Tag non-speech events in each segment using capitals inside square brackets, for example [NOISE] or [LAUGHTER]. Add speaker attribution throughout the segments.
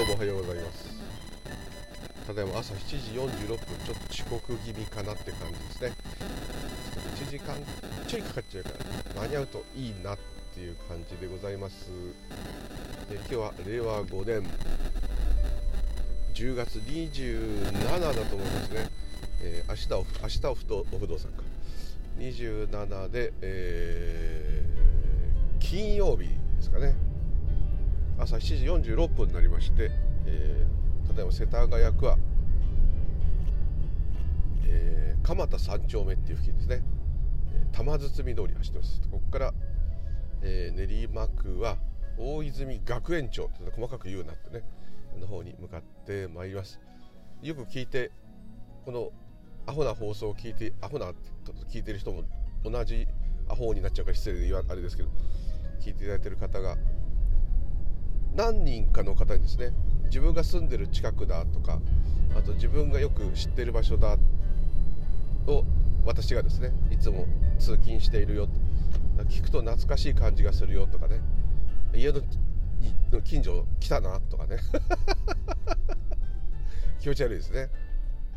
Speaker 1: どうもおはようございます。ただいま朝7時46分ちょっと遅刻気味かなって感じですね。1時間ちょいかかっちゃうから間に合うといいなっていう感じでございます。で今日は令和5年10月27だと思いますね、えー、明日オフ明日オフとお不動産か。27で、えー、金曜日ですかね。朝7時46分になりまして、えー、例えば世田谷区は、えー、蒲田三丁目っていう付近ですね。玉包通り走ってます。ここから、えー、練馬区は大泉学園町。って細かく言うなってね。の方に向かってまいります。よく聞いてこのアホな放送を聞いてアホな聞いてる人も同じアホになっちゃうから失礼で言わあれですけど聞いていただいてる方が何人かの方にですね自分が住んでる近くだとかあと自分がよく知ってる場所だを私がですねいつも通勤しているよ聞くと懐かしい感じがするよとかね家の近所来たなとかね [LAUGHS] 気持ち悪いですね。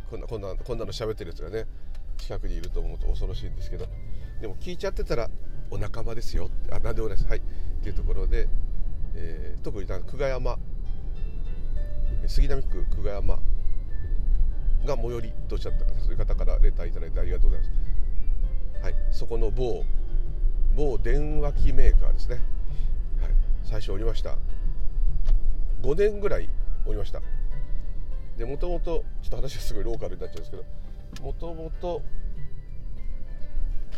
Speaker 1: こんなこんなこんなの喋ってるやつがね近くにいると思うと恐ろしいんですけどでも聞いちゃってたらお仲間ですよあ何でもないです。はい。っていうところでえー、特になんか久我山杉並区久我山が最寄りとおっしゃった方そういう方からレターいただいてありがとうございます、はい、そこの某某電話機メーカーですね、はい、最初おりました。5年ぐらいおりました。でもともとちょっと話がすごいローカルになっちゃうんですけどもともと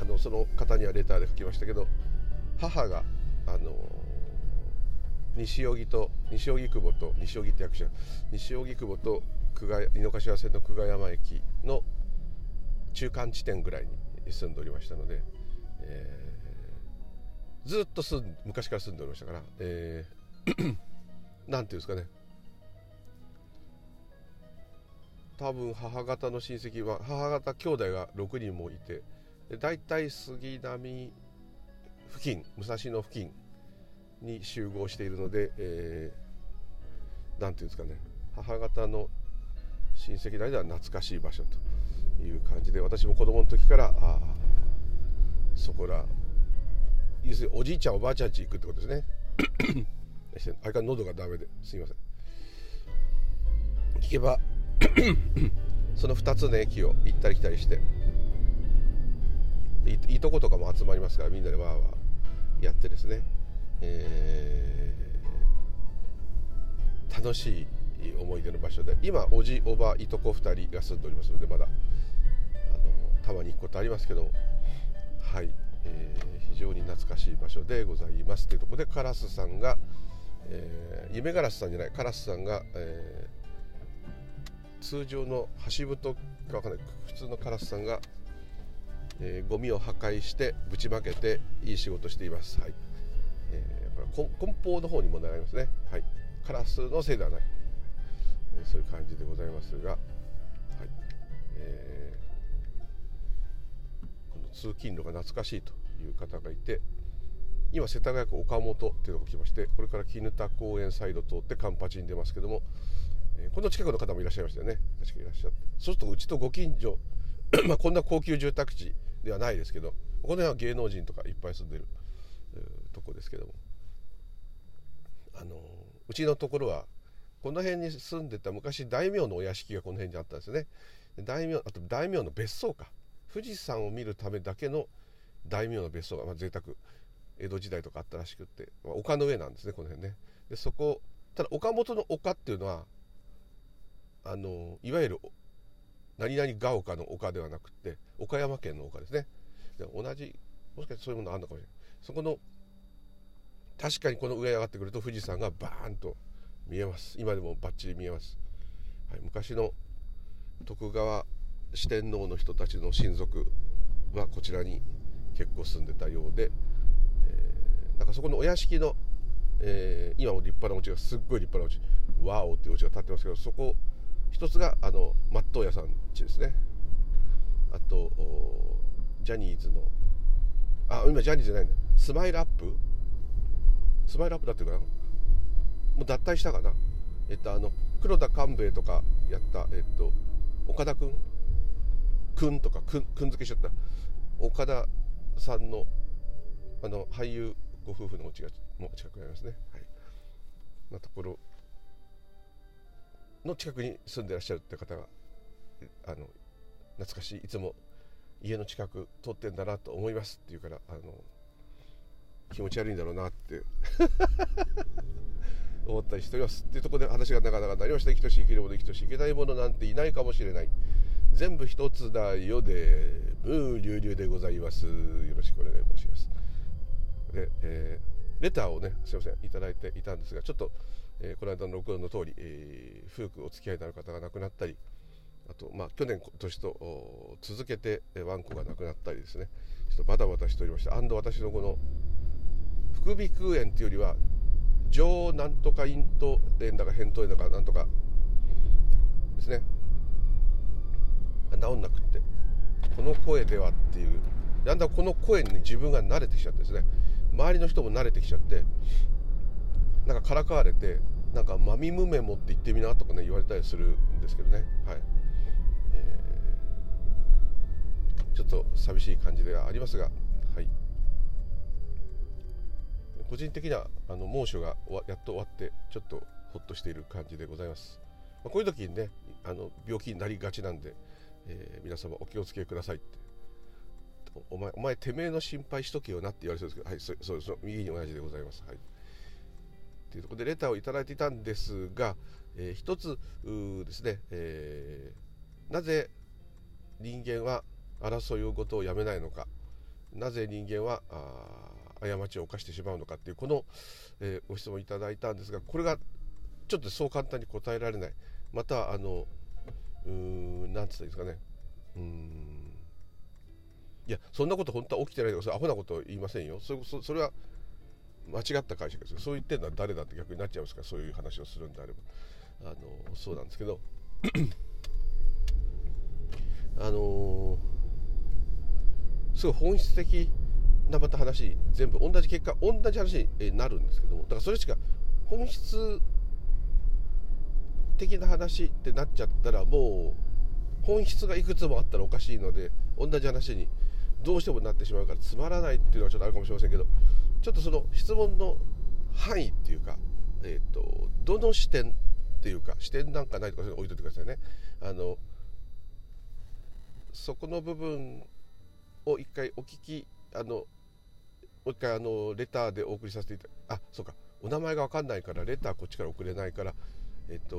Speaker 1: あのその方にはレターで書きましたけど母があの西荻と西荻窪と西荻って役者西荻窪と久我井の頭線の久我山駅の中間地点ぐらいに住んでおりましたので、えー、ずっと住ん昔から住んでおりましたから、えー、[CLEARS THROAT] なんていうんですかね。多分母方の親戚は母方兄弟が6人もいて大体杉並付近武蔵野付近に集合しているので、えー、ていうんですかね。母方の親戚代では懐かしい場所という感じで私も子供の時からあそこら要するにおじいちゃんおばあちゃんち行くってことですね。[COUGHS] 相変わらず喉がダメですいません。聞けば [COUGHS] その2つの駅を行ったり来たりしていとことかも集まりますからみんなでわーわーやってですね。楽しい思い出の場所で今おじおばいとこ2人が住んでおりますのでまだあのたまに行くことありますけどはい、えー、非常に懐かしい場所でございますというところでカラスさんが、えー、夢ガラスさんじゃないカラスさんが、えー、通常の橋太か分かんない普通のカラスさんが、えー、ゴミを破壊してぶちまけていい仕事しています。はいえー、梱包の方に問題がありますね、はい、カラスのせいではない、えー、そういう感じでございますが、はい。えー、この通勤路が懐かしいという方がいて今世田谷区岡本っていうとこ来ましてこれから絹田公園サイド通ってカンパチに出ますけども、えー、この近くの方もいらっしゃいましたよね。確かいらっしゃって。そうするとうちとご近所 [COUGHS] まあこんな高級住宅地ではないですけどこの辺は芸能人とかいっぱい住んでる。とこですけども。あのうちのところはこの辺に住んでた昔大名のお屋敷がこの辺にあったんですね。大名あと大名の別荘か。富士山を見るためだけの大名の別荘が、まあ、贅沢。江戸時代とかあったらしくって、まあ、丘の上なんですねこの辺ね。でそこただ岡本の丘っていうのはあのいわゆる何々が丘の丘ではなくて岡山県の丘ですね。で同じもしかしてそういうものあるのかもしれない。そこの確かにこの上上がってくると富士山がバーンと見えます。今でもバッチリ見えます、はい、昔の徳川四天王の人たちの親族はこちらに結構住んでたようで、えー、なんかそこのお屋敷の、えー、今も立派なお家がすっごい立派なお家。 Wowっていうお家が建ってますけどそこ一つがあの松任谷さん家ですね。あとジャニーズのあ今ジャニーズじゃないんだ。 SMILE-UP SMILE-UPだっていうかなもう脱退したかな。えっとあの黒田官兵衛とかやったえっと岡田君君とか君君付けしちゃった。岡田さんのあの俳優ご夫婦のお家がも近くにありますね、はい、なところの近くに住んでらっしゃるって方があの懐かしい。いつも家の近く通ってんだなと思いますって言うからあの気持ち悪いんだろうなって。[LAUGHS] 思ったりしておりますっていうとこで話がなかなかなりました生きとし生きるもの生きとし生けないものなんていないかもしれない。全部一つだよでムーリュウリュウでございます。よろしくお願い申します。で、えー、レターをねすいませんいただいていたんですがちょっと、えー、この間の録音の通り、えー、古くお付き合いのある方が亡くなったりあと、まあ、去年、今年と続けてワンコが亡くなったりですね、ちょっとバタバタしておりまして、私のこの副鼻腔炎というよりは、上なんとか咽頭炎だか扁桃炎だかなんとかですね、治んなくって、この声ではっていう、だんだんこの声に自分が慣れてきちゃってですね、周りの人も慣れてきちゃって、なんかからかわれて、なんかマミムメモって言ってみなとかね言われたりするんですけどね、はい。えちょっと寂しい感じではありますが、個人的にはあの猛暑がやっと終わってちょっとほっとしている感じでございます、まあ、こういう時にねあの病気になりがちなんで、えー、皆様お気をつけくださいって。お前お前てめえの心配しとけよなって言われそうですけどはいそそうです。右に同じでございます。はい。というところでレターをいただいていたんですが、えー、一つですね、えー、なぜ人間は争いをことをやめないのか。なぜ人間は過ちを犯してしまうのかっていうこの、えー、ご質問いただいたんですがこれがちょっとそう簡単に答えられない。またあのうーんなんつったらいいですかね。うん。いやそんなこと本当は起きてないとかそれアホなこと言いませんよ。そそそれは間違った解釈ですよ。そう言ってるのは誰だって逆になっちゃいますからそういう話をするんであれば。あのそうなんですけど。あのすごい本質的なまた話全部同じ結果同じ話になるんですけどもだからそれしか本質的な話ってなっちゃったらもう本質がいくつもあったらおかしいので同じ話にどうしてもなってしまうからつまらないっていうのはちょっとあるかもしれませんけどちょっとその質問の範囲っていうか、えーと、どの視点っていうか視点なんかないとかそういうの置いといてくださいね。あのそこの部分を一回お聞きあのもう一回あのレターでお送りさせていただあそうか。お名前が分かんないからレターこっちから送れないからえっと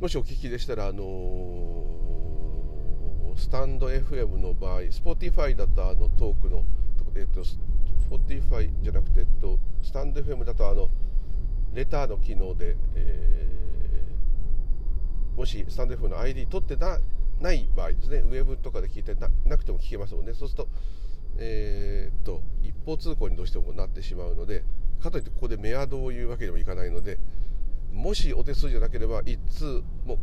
Speaker 1: もしお聞きでしたらあのスタンド FM の場合 Spotify だとあのトークのえっと Spotify じゃなくて、えっと、スタンド FM だとあのレターの機能で、えー、もしスタンド FM の ID 取ってなない場合ですね。ウェブとかで聞いてなくても聞けますもんね。そうすると,、えー、っと一方通行にどうしてもなってしまうのでかといってここでメアドを言うわけにもいかないのでもしお手数じゃなければ一通も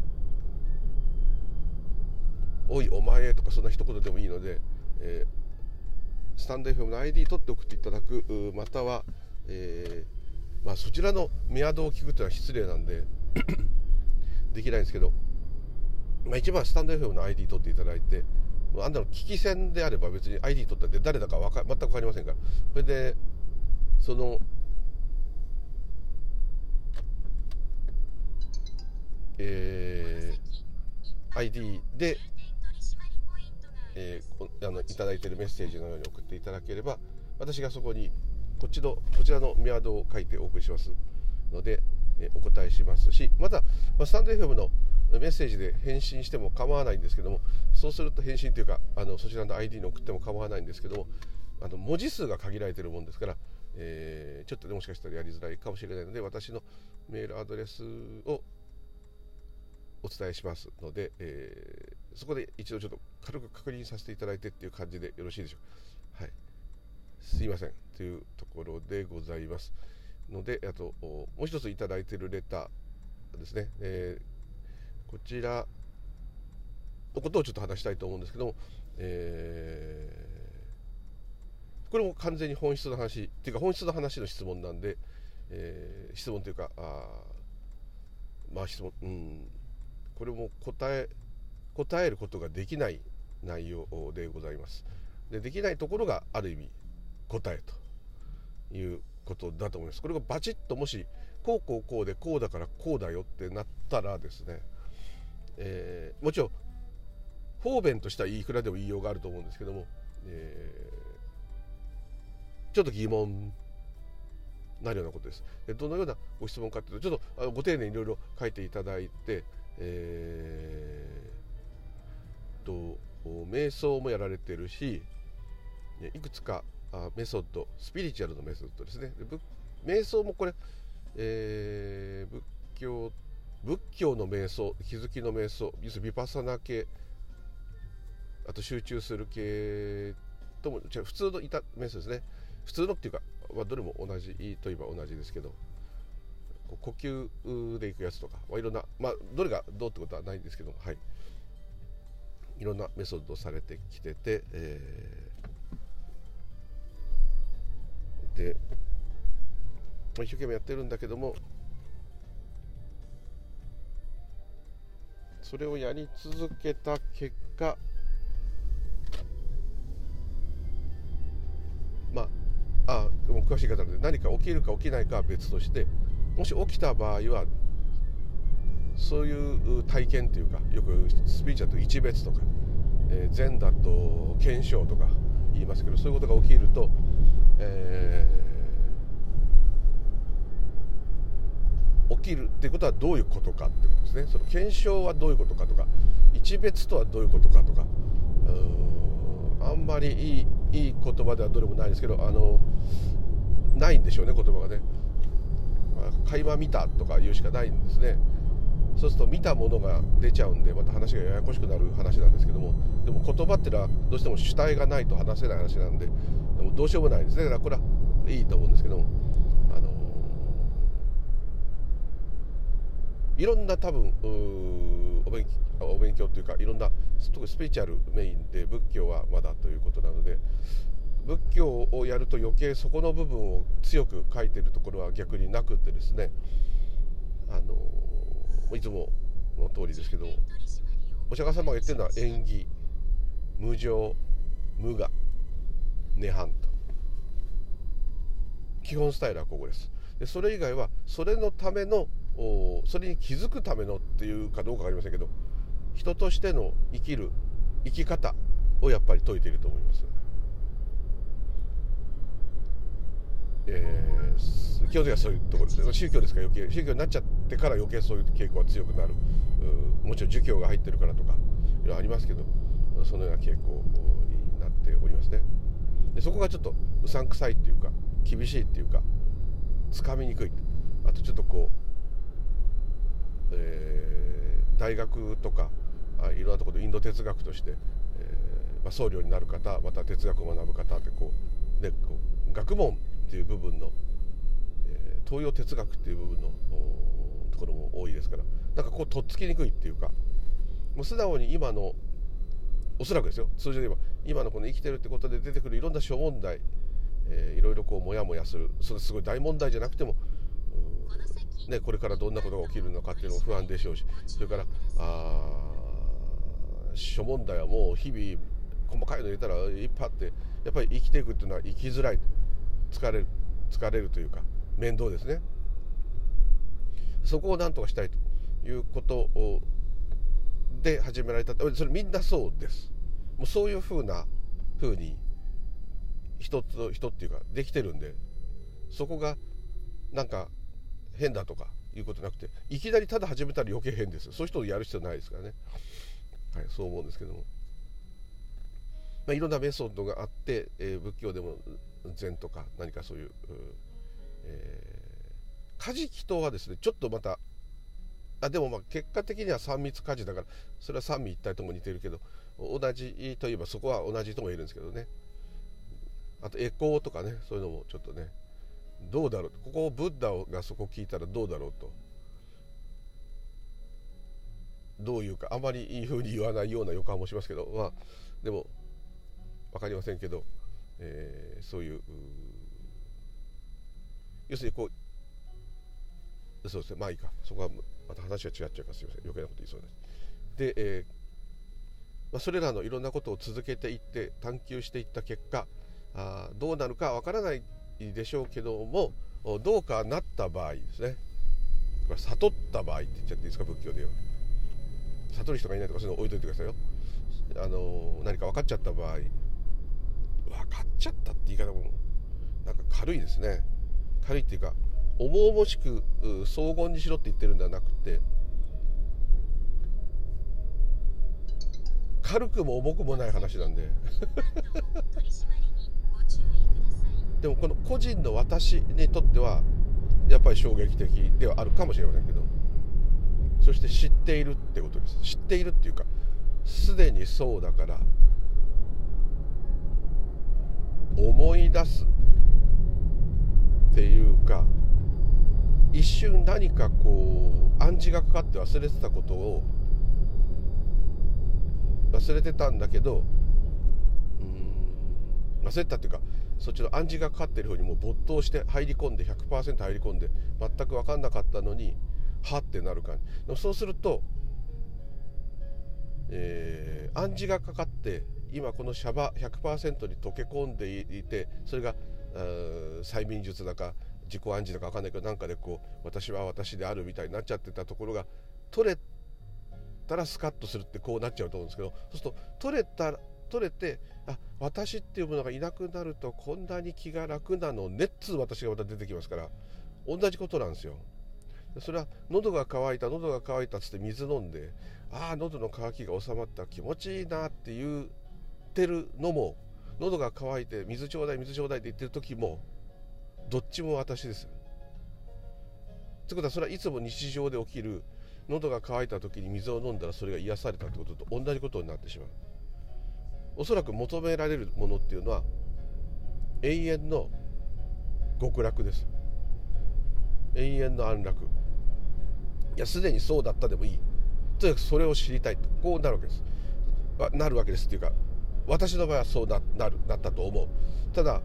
Speaker 1: おいお前とかそんな一言でもいいので、えースタンド FM の ID 取って送っていただくまたは、えー、まあ、そちらのメアドを聞くというのは失礼なんで [COUGHS] できないんですけど、まあ、一番はスタンド FM の ID 取っていただいてあんなの聞き戦であれば別に ID 取ったって誰だかか全く分かりませんから。それでそのえー、ID でえー、あのいただいているメッセージのように送っていただければ私がそこにこっちのこちらのメアドを書いてお送りしますので、えー、お答えしますしまた、まあ、スタンド FM のメッセージで返信しても構わないんですけどもそうすると返信というかあのそちらの ID に送っても構わないんですけどもあの文字数が限られているもんですから、えー、ちょっと、ね、もしかしたらやりづらいかもしれないので私のメールアドレスをお伝えしますので、えー、そこで一度ちょっと軽く確認させていただいてっていう感じでよろしいでしょうか。はい、すいませんというところでございますのであともう一ついただいているレターですね、えー、こちらのことをちょっと話したいと思うんですけども、えー、これも完全に本質の話っていうか本質の話の質問なんで、えー、質問というかあまあ質問うんこれも答え答えることができない内容でございます。でできないところがある意味答えということだと思います。これがバチッともしこうこうこうでこうだからこうだよってなったらですね、えー、もちろん方便としてはいくらでも言いようがあると思うんですけども、えー、ちょっと疑問なるようなことです。でどのようなご質問かというとちょっとご丁寧にいろいろ書いていただいて、えー、と瞑想もやられてるしいくつかあメソッドスピリチュアルのメソッドですねで瞑想もこれ、えー、仏教と仏教の瞑想気づきの瞑想要するにヴィパサナ系あと集中する系とも普通のいた瞑想ですね。普通のっていうか、まあ、どれも同じといえば同じですけど呼吸でいくやつとか、まあ、いろんな、まあ、どれがどうってことはないんですけども、はい、いろんなメソッドされてきてて、えー、で、一生懸命やってるんだけどもそれをやり続けた結果まああもう詳しい方で何か起きるか起きないかは別としてもし起きた場合はそういう体験というかよくスピーチだと一別とか、えー、禅だと検証とか言いますけどそういうことが起きると、えー、起きるっていうことはどういうことかってことですね。その検証はどういうことかとか一別とはどういうことかとか。あんまりいいいい言葉ではどれもないですけどあのないんでしょうね言葉がね、まあ、会話見たとか言うしかないんですね。そうすると見たものが出ちゃうんでまた話がややこしくなる話なんですけども。でも言葉っていうのはどうしても主体がないと話せない話なんででもどうしようもないですね。だからこれはいいと思うんですけどもあのいろんな多分お勉お勉強というかいろんな特にスピリチュアルメインで仏教はまだということなので仏教をやると余計そこの部分を強く書いてるところは逆になくてですねあのいつもの通りですけどお釈迦様が言ってるのは縁起無常無我涅槃と。基本スタイルはここです。でそれ以外はそれのためのそれに気づくためのっていうかどうか分かりませんけど人としての生きる生き方をやっぱり説いていると思います。えー、基本的にはそういうところですね。宗教ですから余計。宗教になっちゃってから余計そういう傾向が強くなる。もちろん儒教が入ってるからとかいろいろありますけどそのような傾向になっておりますね。でそこがちょっとうさんくさいっていうか厳しいっていうかつかみにくい。あとちょっとこう、えー、大学とかいろんなところでインド哲学として、えーまあ、僧侶になる方また哲学を学ぶ方ってこうでこう学問っていう部分の、えー、東洋哲学っていう部分のところも多いですからなんかこうとっつきにくいっていうかもう素直に今のおそらくですよ通常で言えば今のこの生きてるってことで出てくるいろんな諸問題、えー、いろいろこうモヤモヤするそれすごい大問題じゃなくてもね、これからどんなことが起きるのかっていうのも不安でしょうしそれからあ諸問題はもう日々細かいの入れたらいっぱいあってやっぱり生きていくっていうのは生きづらい。疲れる疲れるというか面倒ですね。そこを何とかしたいということで始められた。それみんなそうです。もうそういうふうなふうに人と人っていうかできてるんでそこがなんか変だとかいうことなくていきなりただ始めたら余計変ですそういう人をやる必要ないですからね、はい、そう思うんですけども、まあ、いろんなメソッドがあって、えー、仏教でも禅とか何かそういう、えー、カジキとはですねちょっとまたあでもまあ結果的には三密家事だからそれは三位一体とも似てるけど同じといえばそこは同じとも言えるんですけどね。あとエコーとかねそういうのもちょっとねどうだろう？ここをブッダがそこ聞いたらどうだろうと。どういうかあまりいいふうに言わないような予感もしますけど。まあでも分かりませんけどえー、そういう要するにこうそうですね。まあいいか。そこはまた話が違っちゃうかすいません。余計なこと言いそうです。で、えーまあ、それらのいろんなことを続けていって探求していった結果あどうなるかわからないでしょうけどもどうかなった場合ですね。これ悟った場合って言っちゃっていいですか？仏教で言う。悟る人がいないとかそういうの置いといてくださいよ。あの何か分かっちゃった場合。分かっちゃったって言い方もなんか軽いですね。軽いっていうか重々しく荘厳にしろって言ってるんではなくて軽くも重くもない話なんで。でもこの個人の私にとってはやっぱり衝撃的ではあるかもしれませんけどそして知っているってことです。知っているっていうかすでにそうだから思い出すっていうか一瞬何かこう暗示がかかって忘れてたことを忘れてたんだけどうん忘れたっていうかそっちの暗示がかかってる方にもう没頭して入り込んで100%入り込んで全く分かんなかったのにはってなる感じ。そうすると、えー、暗示がかかって今このシャバ100%に溶け込んでいてそれが催眠術だか自己暗示だか分かんないけどなんかでこう私は私であるみたいになっちゃってたところが取れたらスカッとするってこうなっちゃうと思うんですけどそうすると取れたら取れてあ私っていうものがいなくなるとこんなに気が楽なのねっつう私がまた出てきますから同じことなんですよ。それは喉が渇いた喉が渇いたっつって水飲んでああ喉の渇きが収まった気持ちいいなって言ってるのも喉が渇いて水ちょうだい水ちょうだいって言ってる時もどっちも私です。ってことはそれはいつも日常で起きる喉が渇いた時に水を飲んだらそれが癒されたってことと同じことになってしまう。おそらく求められるものっていうのは永遠の極楽です。永遠の安楽。いやすでにそうだったでもいい。とにかくそれを知りたいと。こうなるわけです。なるわけですっていうか私の場合はそうななるなったと思う。ただ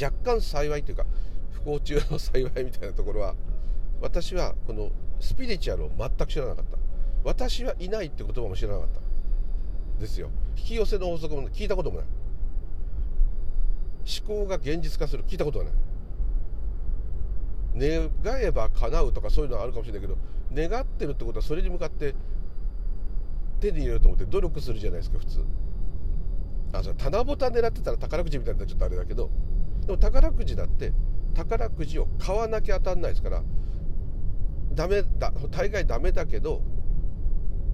Speaker 1: 若干幸いというか不幸中の幸いみたいなところは私はこのスピリチュアルを全く知らなかった。私はいないって言葉も知らなかった。ですよ。引き寄せの法則も聞いたこともない。思考が現実化する。聞いたことがない。願えば叶うとかそういうのはあるかもしれないけど願ってるってことはそれに向かって手に入れようと思って努力するじゃないですか普通。あそれ棚ぼた狙ってたら宝くじみたいなちょっとあれだけどでも宝くじだって宝くじを買わなきゃ当たんないですからダメだ大概ダメだけど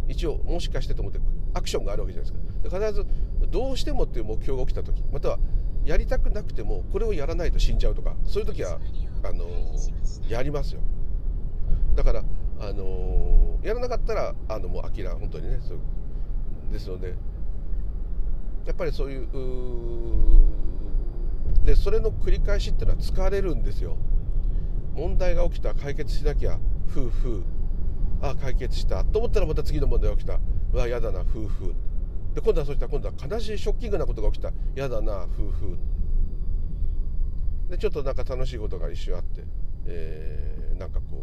Speaker 1: 一応もしかしてと思ってアクションがあるわけじゃないですか。必ずどうしてもっていう目標が起きた時またはやりたくなくてもこれをやらないと死ん。じゃうとかそういう時はあのやりますよだからあのやらなかったらあのもう諦め本当にねそうですのでやっぱりそういうでそれの繰り返しっていうのは疲れるんですよ。問題が起きた解決しなきゃ夫婦。ああ解決した。と思ったらまた次の問題が起きた。うわ嫌だな夫婦。で今度はそうしたら今度は悲しいショッキングなことが起きた。嫌だな夫婦。でちょっとなんか楽しいことが一瞬あって、えー、なんかこ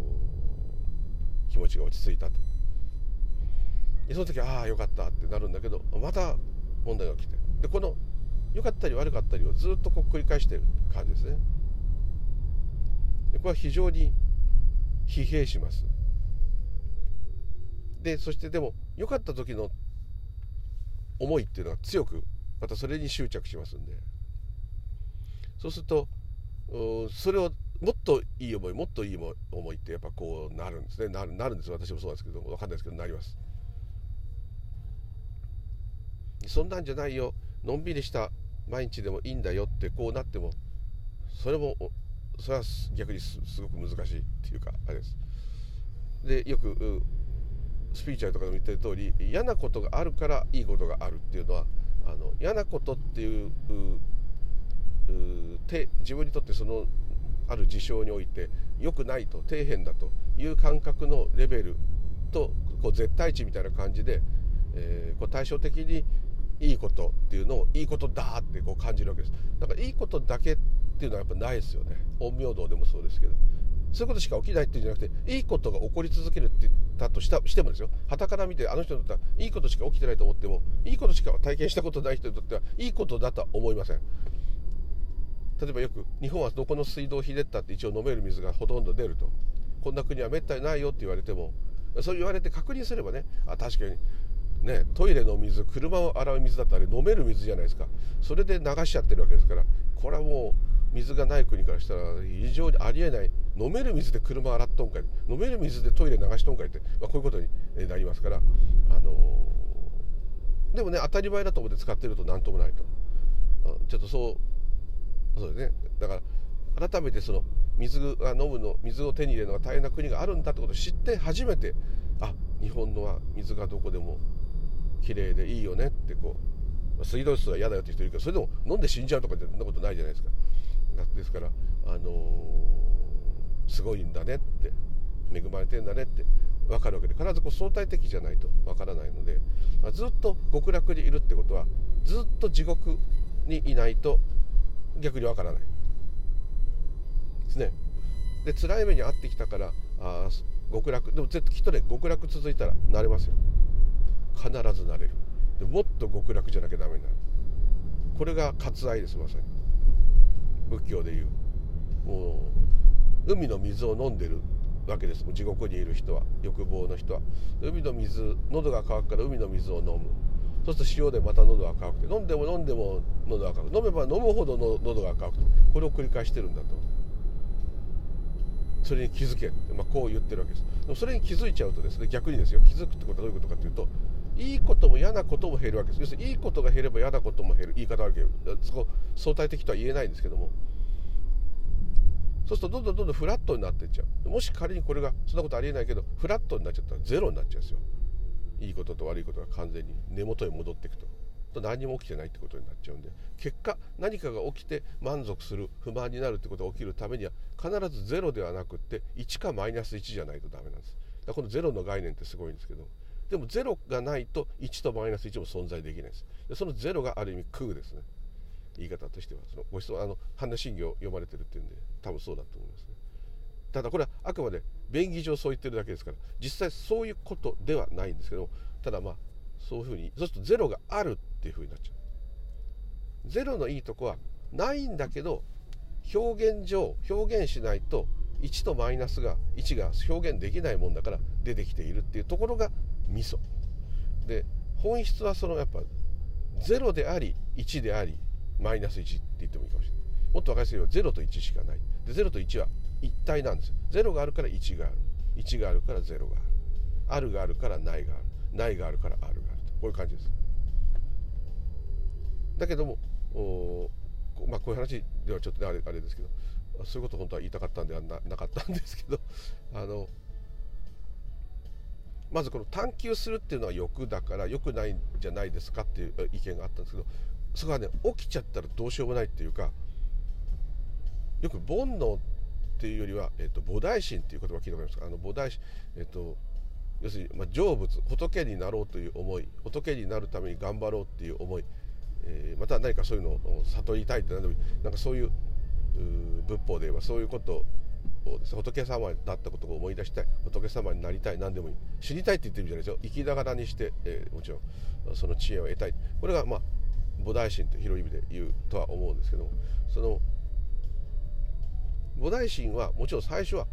Speaker 1: う気持ちが落ち着いたと。その時ああよかったってなるんだけどまた問題が起きて。でこの良かったり悪かったりをずっとこう繰り返してる感じですね。でこれは非常に疲弊します。でそしてでも良かった時の思いっていうのは強くまたそれに執着しますんで。そうするとそれをもっといい思いもっといい思いってやっぱこうなるんですね。なるなるんです私もそうなんですけど分かんないですけどなります。そんなんじゃないよ。のんびりした毎日でもいいんだよってこうなってもそれもそれは逆にすごく難しいっていうかあれです。でよくスピーチュアルとかでも言ってる通り嫌なことがあるからいいことがあるっていうのはあの嫌なことっていう自分にとってそのある事象において良くないと底辺だという感覚のレベルとこう絶対値みたいな感じで、えー、こう対照的にいいことっていうのをいいことだってこう感じるわけです。だからいいことだけっていうのはやっぱないですよね。陰陽道でもそうですけど。そういうことしか起きないっていうんじゃなくていいことが起こり続けるって言ったとしたしてもですよ。傍から見てあの人にとってはいいことしか起きてないと思ってもいいことしか体験したことない人にとってはいいことだとは思いません。例えばよく日本はどこの水道をひねったって一応飲める水がほとんど出ると。こんな国はめったにないよって言われてもそう言われて確認すればねあ確かに。ね、トイレの水車を洗う水だったら飲める水じゃないですか。それで流しちゃってるわけですからこれはもう水がない国からしたら非常にありえない。飲める水で車洗っとんかい。飲める水でトイレ流しとんかいって、まあ、こういうことになりますから、あのー、でもね当たり前だと思って使ってると何ともないと。ちょっとそうそうですね。だから改めてその水が飲むの水を手に入れるのが大変な国があるんだってことを知って初めてあ日本のは水がどこでも綺麗でいいよねってこう水道水は嫌だよって人いるけどそれでも飲んで死んじゃうとかってそんなことないじゃないですか。ですからあのー、すごいんだねって恵まれてんだねって分かるわけで必ずこう相対的じゃないと分からないので、あ、ずっと極楽にいるってことはずっと地獄にいないと逆に分からない。ですね。で辛い目に遭ってきたからあ極楽でも絶対きっとね極楽続いたらなれますよ。必ずなれる。でもっと極楽じゃなきゃダメになる。これが割愛ですまさに。仏教でいう。もう海の水を飲んでるわけです。地獄にいる人は。欲望の人は。海の水喉が渇くから海の水を飲む。そうすると塩でまた喉が渇く。て飲んでも飲んでも喉が渇く。飲めば飲むほどの喉が渇くこれを繰り返してるんだと。それに気づけって、まあ、こう言ってるわけです。でもそれに気づいちゃうとですね逆にですよ。気づくってことはどういうことかというといいことも嫌なことも減るわけです。要するにいいことが減れば嫌なことも減る。言い方悪ければそこ相対的とは言えないんですけども。そうするとどんどんどんどんフラットになっていっちゃう。もし仮にこれがそんなことありえないけどフラットになっちゃったらゼロになっちゃうんですよ。いいことと悪いことが完全に。根元に戻っていくと。と何も起きてないってことになっちゃうんで。結果何かが起きて満足する不満になるってことが起きるためには必ずゼロではなくって1かマイナス1じゃないとダメなんです。だこのゼロの概念ってすごいんですけど。でも0がないと1とマイナス1も存在できないです。その0がある意味空ですね。言い方としては。そのご質問あの般若心経を読まれてるっていうんで多分そうだと思いますね。ただこれはあくまで便宜上そう言ってるだけですから実際そういうことではないんですけどもただまあそういうふうにそうすると0があるっていうふうになっちゃう。0のいいとこはないんだけど表現上表現しないと1とマイナスが1が表現できないもんだから出てきているっていうところが味噌で本質はそのやっぱ0であり1でありマイナス1って言ってもいいかもしれない。もっと分かりやすいよ0と1しかない。で0と1は一体なんですよ。0があるから1がある。1があるから0がある。あるがあるからないがある。ないがあるからあるがある。とこういう感じです。だけどもおまあこういう話ではちょっと、あれあれですけどそういうこと本当は言いたかったんではなかったんですけど [LAUGHS] あのまずこの探求するっていうのは欲だから良くないんじゃないですかっていう意見があったんですけどそこはね起きちゃったらどうしようもないっていうかよく煩悩っていうよりは、えーと、菩提心っていう言葉聞いたことありますか？あの菩提心、えーと、要するに、まあ、成仏仏になろうという思い仏になるために頑張ろうっていう思い、えー、また何かそういうのを悟りたいって何でもいいなんかそういう仏法で言えばそういうことをです、仏様だったことを思い出したい仏様になりたい何でもいい知りたいって言ってるんじゃないですよ。生きながらにして、えー、もちろんその知恵を得たい。これがまあ菩提心と広い意味で言うとは思うんですけどもその菩提心はもちろん最初は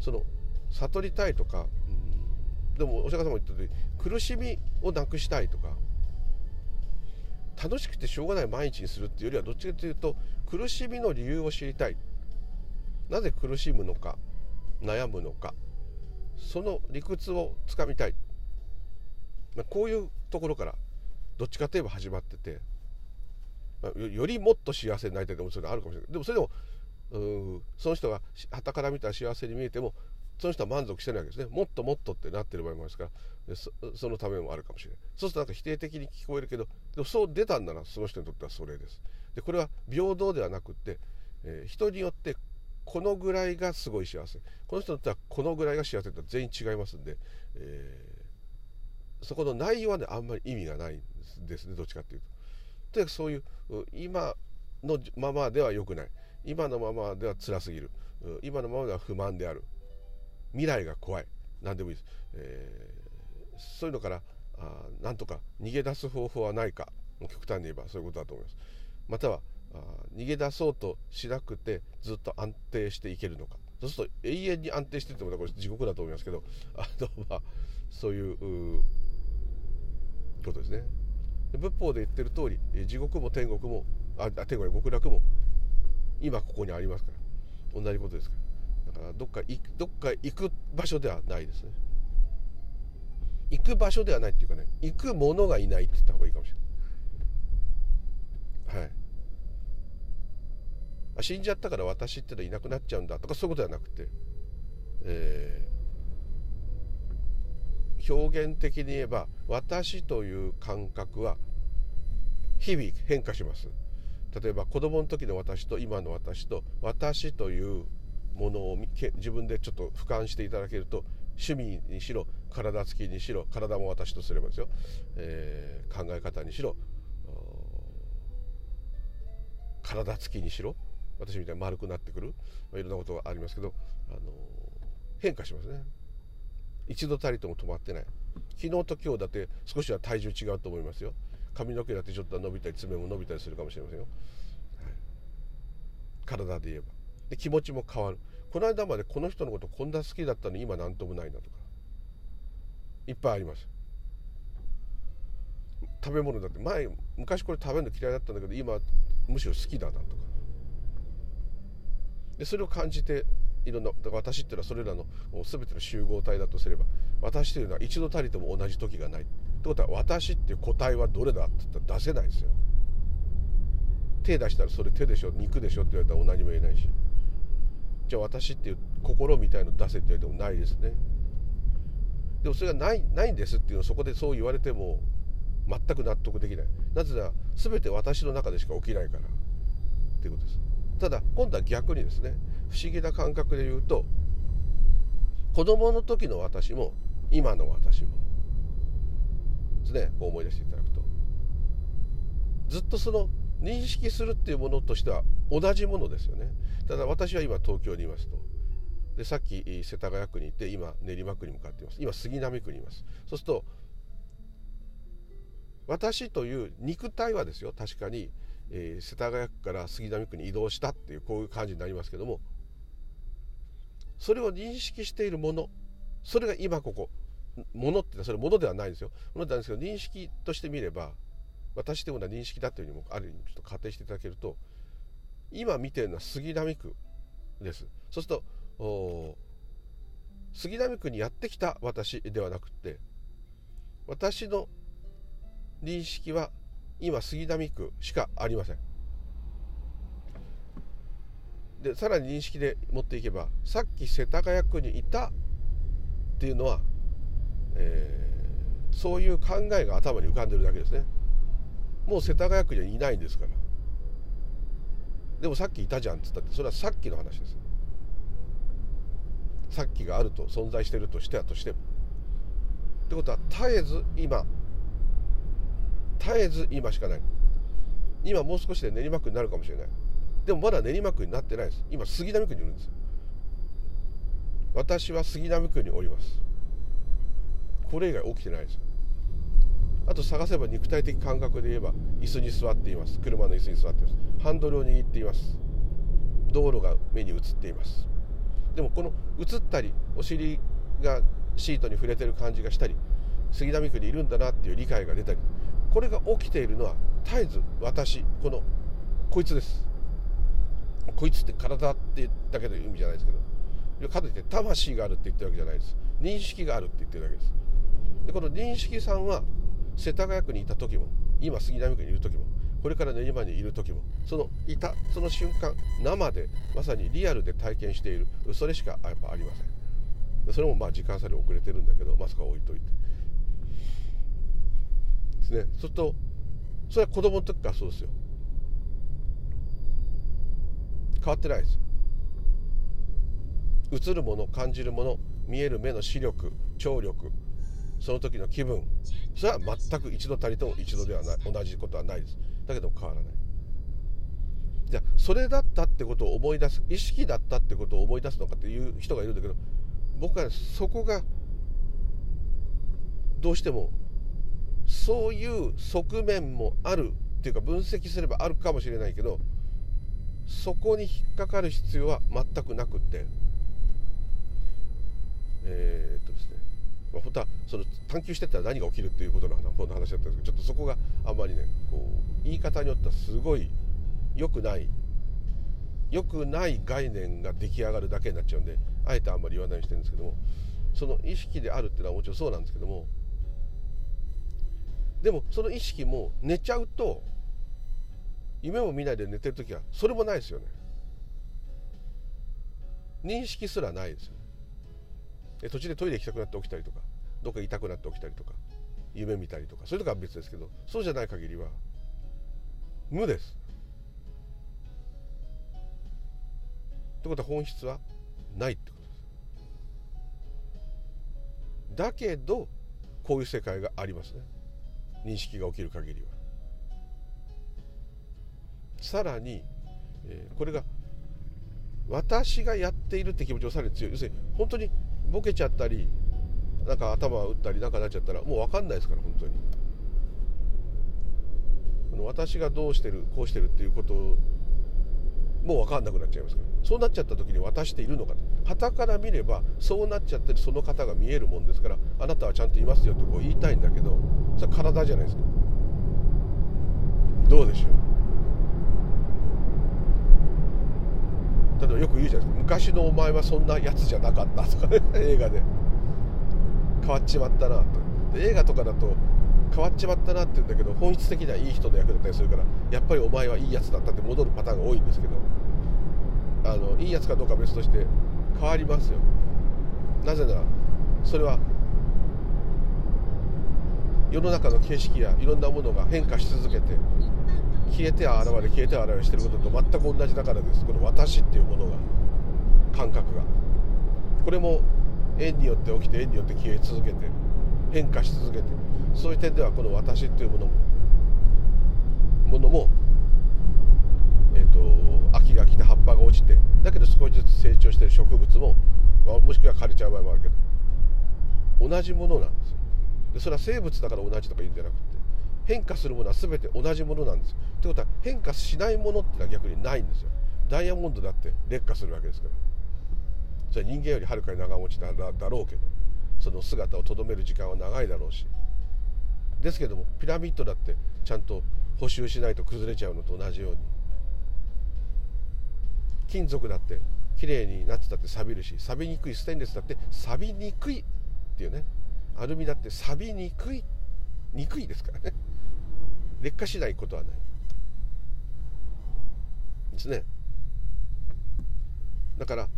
Speaker 1: その悟りたいとか、うん、でもお釈迦様言った通り苦しみをなくしたいとか楽しくてしょうがない毎日にするっていうよりはどっちかというと苦しみの理由を知りたい。なぜ苦しむのか悩むのかその理屈をつかみたい、ま、こういうところからどっちかといえば始まってて、ま、よりもっと幸せになりたいと思うそれあるかもしれない。でもそれでもその人がはたから見たら幸せに見えてもその人は満足してないわけですね。もっともっとってなってる場合もありますからそそのためもあるかもしれない。そうするとなんか否定的に聞こえるけどでもそう出たんならその人にとってはそれです。でこれは平等ではなくって、えー、人によってこのぐらいがすごい幸せ。この人にとってはこのぐらいが幸せって全員違いますんで、えー、そこの内容はねあんまり意味がないんですねどっちかっていうと。とにかくそういう今のままでは良くない。今のままでは辛すぎる。今のままでは不満である。未来が怖い。何でもいいです、えー、そういうのからあなんとか逃げ出す方法はないか。極端に言えばそういうことだと思います。または逃げ出そうとしなくてずっと安定していけるのか。そうすると永遠に安定してってもこれ地獄だと思いますけど [LAUGHS] あの、まあ、そういうことですね。仏法で言ってる通り地獄も天国もあ天国や極楽も今ここにありますから。同じことですから。だからどっか行どっか行く場所ではないですね。行く場所ではないっていうかね行くものがいないって言った方がいいかもしれない。はい。あ死んじゃったから私ってのはいなくなっちゃうんだとかそういうことではなくて、えー、表現的に言えば私という感覚は日々変化します。例えば子供の時の私と今の私と私というものを自分でちょっと俯瞰していただけると趣味にしろ体つきにしろ体も私とすればですよ、えー、考え方にしろ体つきにしろ。私みたいに丸くなってくる、まあ、いろんなことがありますけど、あの、変化しますね。一度たりとも止まってない。昨日と今日だって少しは体重違うと思いますよ。髪の毛だってちょっと伸びたり爪も伸びたりするかもしれませんよ、はい、体で言えば。で気持ちも変わる。この間までこの人のことこんな好きだったのに今何ともないなとか。いっぱいあります。食べ物だって。前昔これ食べるの嫌いだったんだけど今むしろ好きだなとか。でそれを感じていろんなだから私っていうのはそれらの全ての集合体だとすれば私というのは一度たりとも同じ時がない。ってことは私っていう個体はどれだって言ったら出せないですよ。手出したらそれ手でしょ肉でしょって言われたら何も言えないし。じゃあ私っていう心みたいの出せって言われてもないですね。でもそれがないないんですっていうのをそこでそう言われても全く納得できない。なぜなら全て私の中でしか起きないから。っていうことです。ただ今度は逆にですね不思議な感覚で言うと子供の時の私も今の私もですねこう思い出していただくとずっとその認識するっていうものとしては同じものですよね。ただ私は今東京にいますと。でさっき世田谷区にいて今練馬区に向かっています。今杉並区にいます。そうすると私という肉体はですよ確かに、えー、世田谷区から杉並区に移動したっていうこういう感じになりますけどもそれを認識しているものそれが今ここものってそれものではないんですよ。ものではないんですけど認識として見れば私というものは認識だというふうにもある意味ちょっと仮定していただけると今見てるのは杉並区です。そうすると杉並区にやってきた私ではなくて私の認識は今杉並区しかありません。でさらに認識で持っていけばさっき世田谷区にいたっていうのは、えー、そういう考えが頭に浮かんでるだけですね。もう世田谷区にはいないんですから。でもさっきいたじゃんっつったってそれはさっきの話です。さっきがあると存在してるとしてはとしても。ってことは絶えず今絶えず今しかない。今もう少しで練馬区になるかもしれない。でもまだ練馬区になってないです。今杉並区にいるんです私は杉並区におります。これ以外起きてないです。あと探せば肉体的感覚で言えば椅子に座っています。車の椅子に座っています。ハンドルを握っています。道路が目に映っています。でもこの映ったりお尻がシートに触れてる感じがしたり杉並区にいるんだなっていう理解が出たりこれが起きているのは絶えず私このこいつです。こいつって体って言ったけど意味じゃないですけど。かといって魂があるって言ってるわけじゃないです。認識があるって言ってるだけです。でこの認識さんは世田谷区にいた時も今杉並区にいる時もこれから練馬にいる時もそのいたその瞬間生でまさにリアルで体験している。それしかやっぱありません。それもまあ時間差で遅れてるんだけどまさか置いといて。ですね。そうするとそれは子供の時からそうですよ。変わってないです。よ映るもの感じるもの見える目の視力聴力その時の気分それは全く一度たりとも一度ではない同じことはないです。だけど変わらない。じゃあそれだったってことを思い出す意識だったってことを思い出すのかっていう人がいるんだけど僕はそこがどうしてもそういう側面もあるっていうか分析すればあるかもしれないけどそこに引っかかる必要は全くなくって。えー、っとですね、まあ、本当はその探求してったら何が起きるっていうことの方の話だったんですけどちょっとそこがあんまりねこう言い方によってはすごい良くない良くない概念が出来上がるだけになっちゃうんであえてあんまり言わないようにしてるんですけどもその意識であるっていうのはもちろんそうなんですけどもでもその意識も寝ちゃうと夢も見ないで寝てる時はそれもないですよね。認識すらないですよね。途中でトイレ行きたくなって起きたりとかどっか痛くなって起きたりとか夢見たりとかそういうとこは別ですけどそうじゃない限りは無です。ってことは本質はないってことです。だけどこういう世界がありますね。認識が起きる限りは。さらに、え、これが私がやっているって気持ちをさらに強い。要するに本当にボケちゃったりなんか頭打ったりなんかなっちゃったらもう分かんないですから本当に。私がどうしてるこうしてるっていうこともう分かんなくなっちゃいますからそうなっちゃった時に私っているのかと。旗から見ればそうなっちゃってるその方が見えるもんですからあなたはちゃんといますよってこう言いたいんだけどそれ体じゃないですか。どうでしょう。例えばよく言うじゃないですか。昔のお前はそんなやつじゃなかったとかね。[LAUGHS] 映画で。変わっちまったなと。映画とかだと変わっちまったなって言うんだけど本質的にはいい人の役だったりするからやっぱりお前はいいやつだったって戻るパターンが多いんですけどあのいいやつかどうか別として変わりますよ。なぜならそれは世の中の形式やいろんなものが変化し続けて消えては現れ消えては現れしてることと全く同じだからです。この私っていうものが感覚が。これも縁によって起きて縁によって消え続けて変化し続けてそういう点ではこの私っていうものもものもえーと、秋が来て葉っぱが落ちてだけど少しずつ成長している植物も、もしくは枯れちゃう場合もあるけど同じものなんですよ。でそれは生物だから同じとか言うんじゃなくて変化するものは全て同じものなんですということは変化しないものってのは逆にないんですよ。ダイヤモンドだって劣化するわけですから。それは人間よりはるかに長持ちだだろうけどその姿をとどめる時間は長いだろうしですけどもピラミッドだってちゃんと補修しないと崩れちゃうのと同じように金属だって綺麗になってたって錆びるし錆びにくいステンレスだって錆びにくいっていうねアルミだって錆びにくいにくいですからね。[LAUGHS] 劣化しないことはない。ですね。だから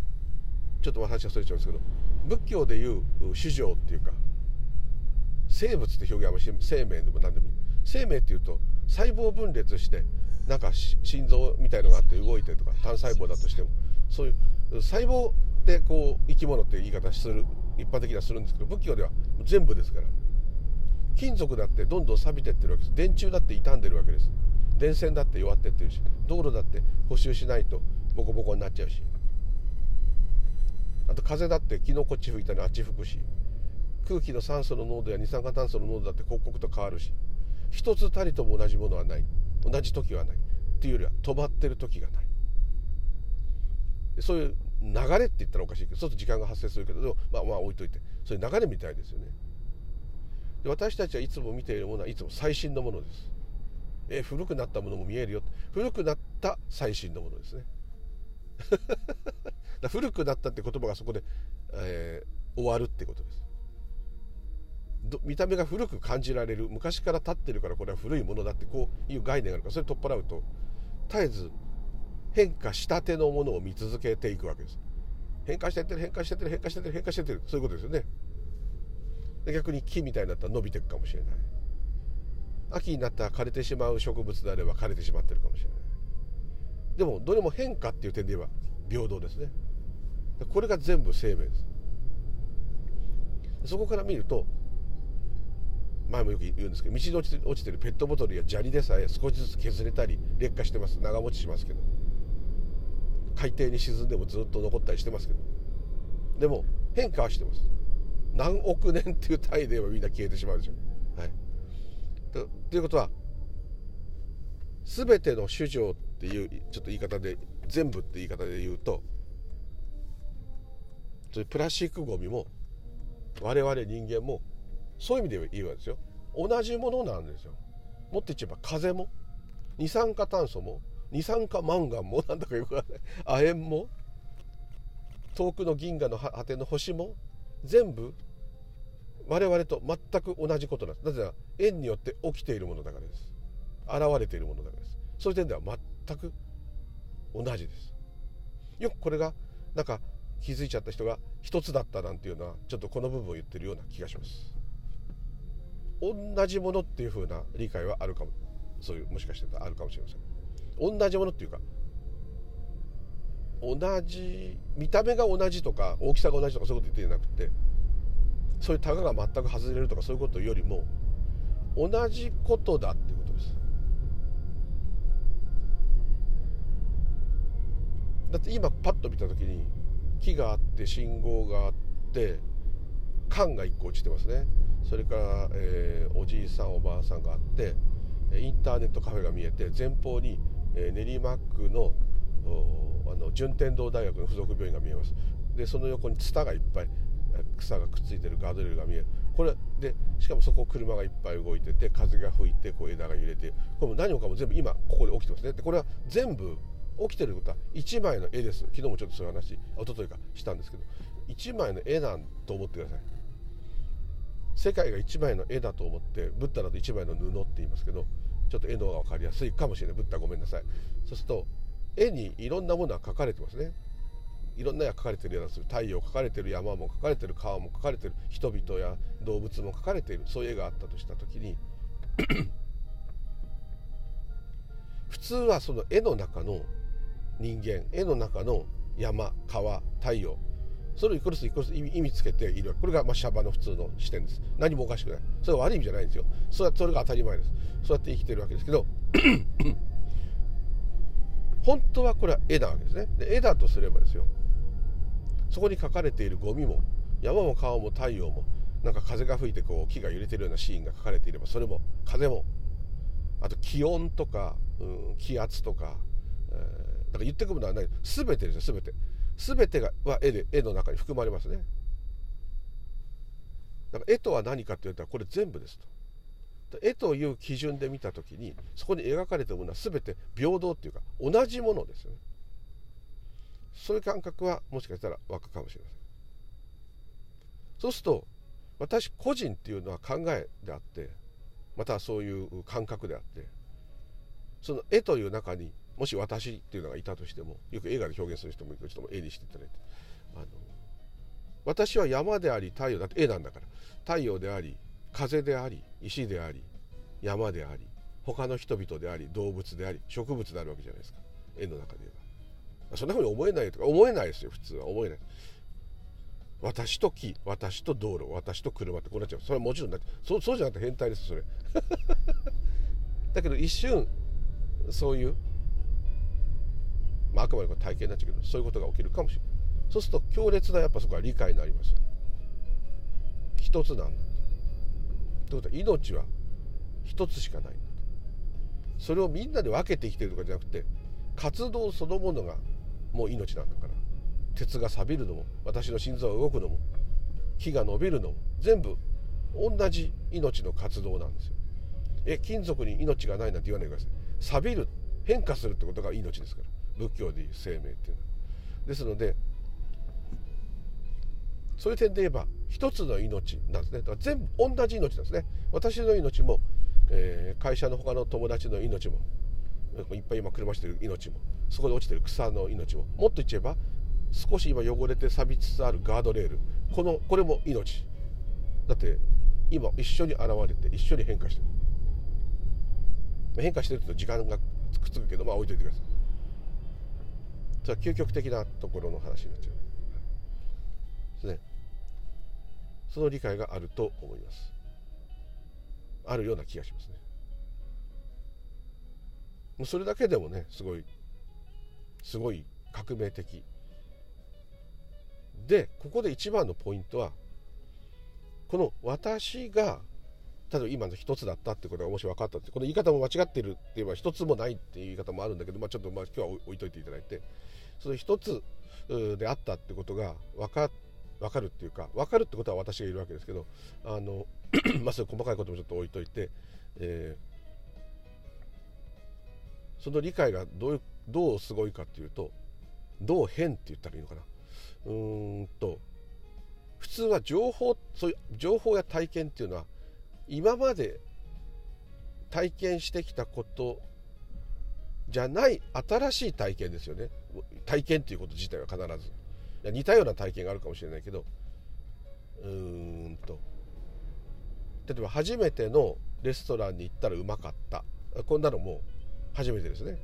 Speaker 1: ちょっと話はそれちゃうんですけど仏教でいう主情っていうか生物って表現は生命でも何でもいい。生命っていうと細胞分裂してなんか心臓みたいのがあって動いてとか単細胞だとしても。そういう細胞でこう生き物って言い方する一般的にはするんですけど仏教では全部ですから。金属だってどんどん錆びてってるわけです。電柱だって傷んでるわけです。電線だって弱ってってるし道路だって補修しないとボコボコになっちゃうし。あと風だって昨日こっち吹いたのあっち吹くし。空気の酸素の濃度や二酸化炭素の濃度だって刻々と変わるし一つたりとも同じものはない。同じ時はない。っていうよりは止まってる時がない。そういう流れって言ったらおかしいけどそうすると時間が発生するけどまあまあ置いといて。そういう流れみたいですよね。で私たちはいつも見ているものはいつも最新のものです。え古くなったものも見えるよ。古くなった最新のものですね。[LAUGHS] 古くなったって言葉がそこで、えー、終わるってことです。見た目が古く感じられる。昔から立ってるからこれは古いものだってこういう概念があるからそれ取っ払うと絶えず変化したてのものを見続けていくわけです。変化してってる変化してってる変化してってる変化してってる。そういうことですよね。で逆に木みたいになったら伸びていくかもしれない。秋になったら枯れてしまう植物であれば枯れてしまってるかもしれない。でもどれも変化っていう点で言えば平等ですね。これが全部生命です。そこから見ると前もよく言うんですけど道に落ちて落ちてるペットボトルや砂利でさえ少しずつ削れたり劣化してます。長持ちしますけど。海底に沈んでもずっと残ったりしてますけど。でも変化はしてます。何億年っていう単位で言えばみんな消えてしまうでしょう。はい、とということは全ての主情っていうちょっと言い方で全部って言い方で言うとプラスチックごみも我々人間もそういう意味で言うわけですよ。同じものなんですよ。もっと言えば風も二酸化炭素も二酸化マンガンも [LAUGHS] なんだかよくわかんない。亜鉛も遠くの銀河の果ての星も全部我々と全く同じことなんです。なぜなら円によって起きているものだからです。現れているものだからです。そういう点では全く同じです。よくこれがなんか気づいちゃった人が一つだったなんていうのはちょっとこの部分を言ってるような気がします。同じものっていう風な理解はあるかも。そういうもしかしてあるかもしれません。同じものっていうか同じ見た目が同じとか大きさが同じとかそういうこと言ってなくてそういうタガが全く外れるとかそういうことよりも同じことだっていうことです。だって今パッと見た時に木があって信号があって缶が1個落ちてますね。それから、えー、おじいさんおばあさんがあってインターネットカフェが見えて前方に、えー、練馬区のあの順天堂大学の附属病院が見えます。でその横にツタがいっぱい草がくっついてるガードレールが見える。これでしかもそこ車がいっぱい動いてて風が吹いてこう枝が揺れてこれも何もかも全部今ここで起きてますね。でこれは全部起きてることは1枚の絵です。昨日もちょっとそういう話一昨日かしたんですけど1枚の絵なんと思ってください。世界が1枚の絵だと思ってブッダだと1枚の布って言いますけどちょっと絵の方が分かりやすいかもしれない。ブッダごめんなさい。そうすると絵にいろんなものは描かれてますね。いろんな絵が描かれてるようなする太陽描かれてる山も描かれてる川も描かれてる人々や動物も描かれている。そういう絵があったとした時に [CLEARS THROAT] 普通はその絵の中の人間絵の中の山川太陽それをイコールスイコールス意味つけているこれがまあシャバの普通の視点です何もおかしくないそれは悪い意味じゃないんですよそれそれが当たり前ですそうやって生きてるわけですけど本当はこれは絵なわけですねで絵だとすればですよそこに書かれているゴミも山も川も太陽もなんか風が吹いてこう木が揺れてるようなシーンが書かれていればそれも風もあと気温とか、うん、気圧とか、えー、だから言ってくるのはない全てですよ全て全てがは絵で絵の中に含まれますね。だから絵とは何かって言ったらこれ全部ですと。絵という基準で見た時にそこに描かれてるものは全て平等っていうか同じものですよね。そういう感覚はもしかしたら湧くかもしれません。そうすると私個人っていうのは考えであってまたそういう感覚であってその絵という中にもし私っていうのがいたとしてもよく映画で表現する人もいる人も絵にしていただいて。あの私は山であり太陽だって絵なんだから。太陽であり風であり石であり山であり他の人々であり動物であり植物であるわけじゃないですか。絵の中で言えばそんなふうに思えないとか思えないですよ普通は。思えない。私と木私と道路私と車ってこうなっちゃう。それはもちろんだってそうそうじゃなくて変態ですそれ。[LAUGHS] だけど一瞬そういうまあ、あくまでこれ体験になっちゃうけどそういうことが起きるかもしれないそうすると強烈なやっぱそこは理解になります一つなんだということは命は一つしかない。んだとそれをみんなで分けて生きてるとかじゃなくて活動そのものがもう命なんだから。鉄が錆びるのも私の心臓が動くのも木が伸びるのも全部同じ命の活動なんですよ。え金属に命がないなんて言わないでください。錆びる変化するってことが命ですから仏教でいう生命っていうのは。ですのでそういう点で言えば一つの命なんですね。だから全部同じ命なんですね。私の命も、えー、会社の他の友達の命もいっぱい今車してる命もそこで落ちてる草の命ももっと言っちゃえば少し今汚れて錆びつつあるガードレールこのこれも命。だって今一緒に現れて一緒に変化してる。変化してると時間がくっつくけどまあ置いといてください。それは究極的なところの話になっちゃう。ですね。その理解があると思います。あるような気がしますね。もうそれだけでもねすごいすごい革命的。でここで一番のポイントはこの私が例えば今の一つだったってことがもし分かったってこの言い方も間違ってるって言えば一つもないっていう言い方もあるんだけど、まあ、ちょっとまあ今日は置いといていただいて。その一つであったってことが分か分かるっていうか分かるってことは私がいるわけですけどあの [CLEARS THROAT] まあそういう細かいこともちょっと置いといて、えー、その理解がどうどうすごいかっていうとどう変って言ったらいいのかな。うーんと普通は情報そういう情報や体験っていうのは今まで体験してきたことじゃない新しい体験ですよね。体験っていうこと自体は必ず。似たような体験があるかもしれないけど。うーんと。例えば初めてのレストランに行ったらうまかった。こんなのも初めてですね。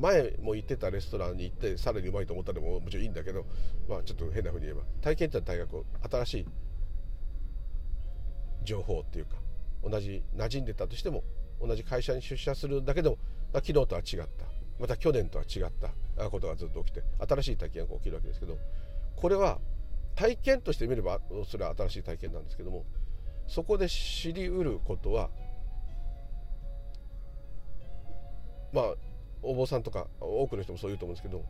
Speaker 1: 前も行ってたレストランに行ってさらにうまいと思ったのももちろんいいんだけど、まあ、ちょっと変なふうに言えば。体験ってのは大学新しい情報っていうか。同じ馴染んでたとしても同じ会社に出社するだけでも、まあ、昨日とは違った。また去年とは違った。ことがずっと起きて新しい体験が起きるわけですけどこれは体験として見ればそれは新しい体験なんですけどもそこで知りうることはまあお坊さんとか多くの人もそう言うと思うんですけど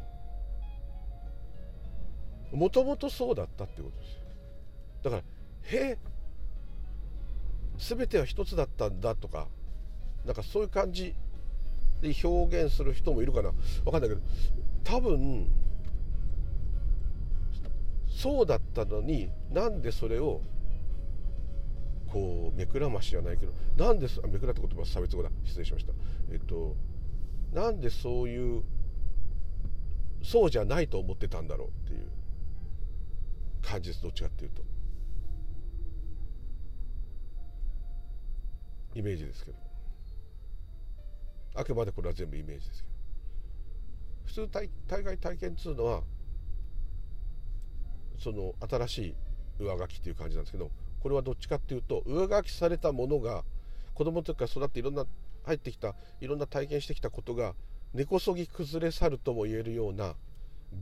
Speaker 1: もともとそうだったっていうことですよ。だから「へえ全ては一つだったんだ」とかなんかそういう感じで表現する人もいるかな。分かんないけど多分そうだったのになんでそれをこう目くらましじゃないけどなんで目くらって言葉差別語だ。失礼しました。えっとなんでそういうそうじゃないと思ってたんだろうっていう感じです。どっちかっていうと。イメージですけど。あくまでこれは全部イメージですけど。普通対対外体験っつうのはその新しい上書きっていう感じなんですけどこれはどっちかっていうと上書きされたものが子供の時から育っていろんな入ってきたいろんな体験してきたことが根こそぎ崩れ去るとも言えるような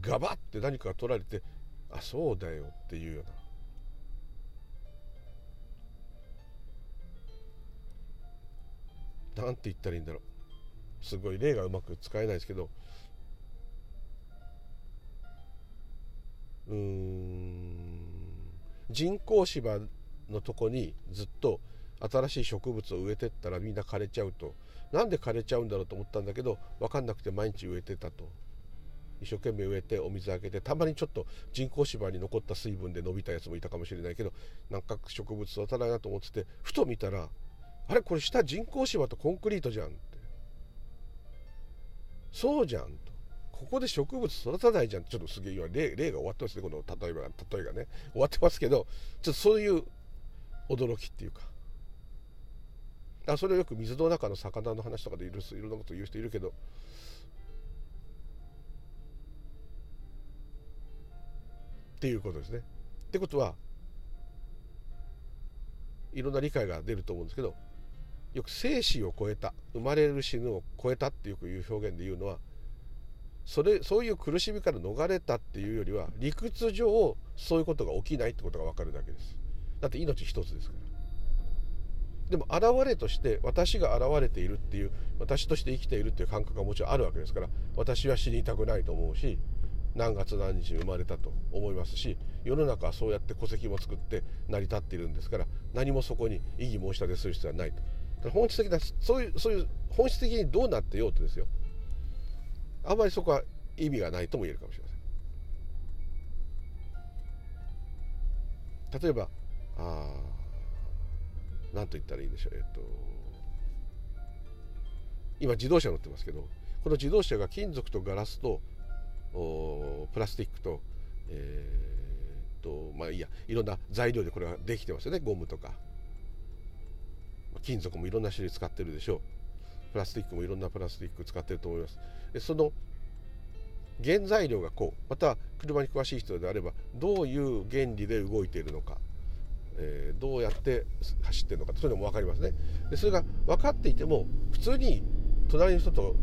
Speaker 1: ガバッて何かが取られてあそうだよっていうような。なんて言ったらいいんだろう。すごい例がうまく使えないですけど。うーん。人工芝のとこにずっと新しい植物を植えてったらみんな枯れちゃうと。なんで枯れちゃうんだろうと思ったんだけど分かんなくて毎日植えてたと。一生懸命植えてお水あげてたまにちょっと人工芝に残った水分で伸びたやつもいたかもしれないけどなんか植物育たないなと思っててふと見たらあれこれ下人工芝とコンクリートじゃんって。そうじゃんと。ここで植物育たないじゃんちょっとすげえ今例例が終わってますねこの例えば例えがね。終わってますけどちょっとそういう驚きっていうか。あそれをよく水の中の魚の話とかでいろいろんなこと言う人いるけど。っていうことですね。ってことはいろんな理解が出ると思うんですけどよく生死を超えた生まれる死ぬを超えたってよく言う表現で言うのはそれそういう苦しみから逃れたっていうよりは理屈上そういうことが起きないってことが分かるだけです。だって命一つですから。でも現れとして私が現れているっていう私として生きているっていう感覚がもちろんあるわけですから私は死にたくないと思うし何月何日に生まれたと思いますし世の中はそうやって戸籍も作って成り立っているんですから何もそこに異議申し立てする必要はないと。本質的なそういうそういう本質的にどうなってようとですよ。あまりそこは意味がないとも言えるかもしれません。例えばあ何と言ったらいいんでしょう、えっと、今自動車乗ってますけどこの自動車が金属とガラスとプラスチックと,、えー、とまあいいやいろんな材料でこれはできてますよね。ゴムとか。金属もいろんな種類使ってるでしょう。プラスチックもいろんなプラスチック使ってると思います。でその原材料がこうまた車に詳しい人であればどういう原理で動いているのかえー、どうやって走ってるのかそういうのも分かりますね。でそれが分かっていても普通に隣の人と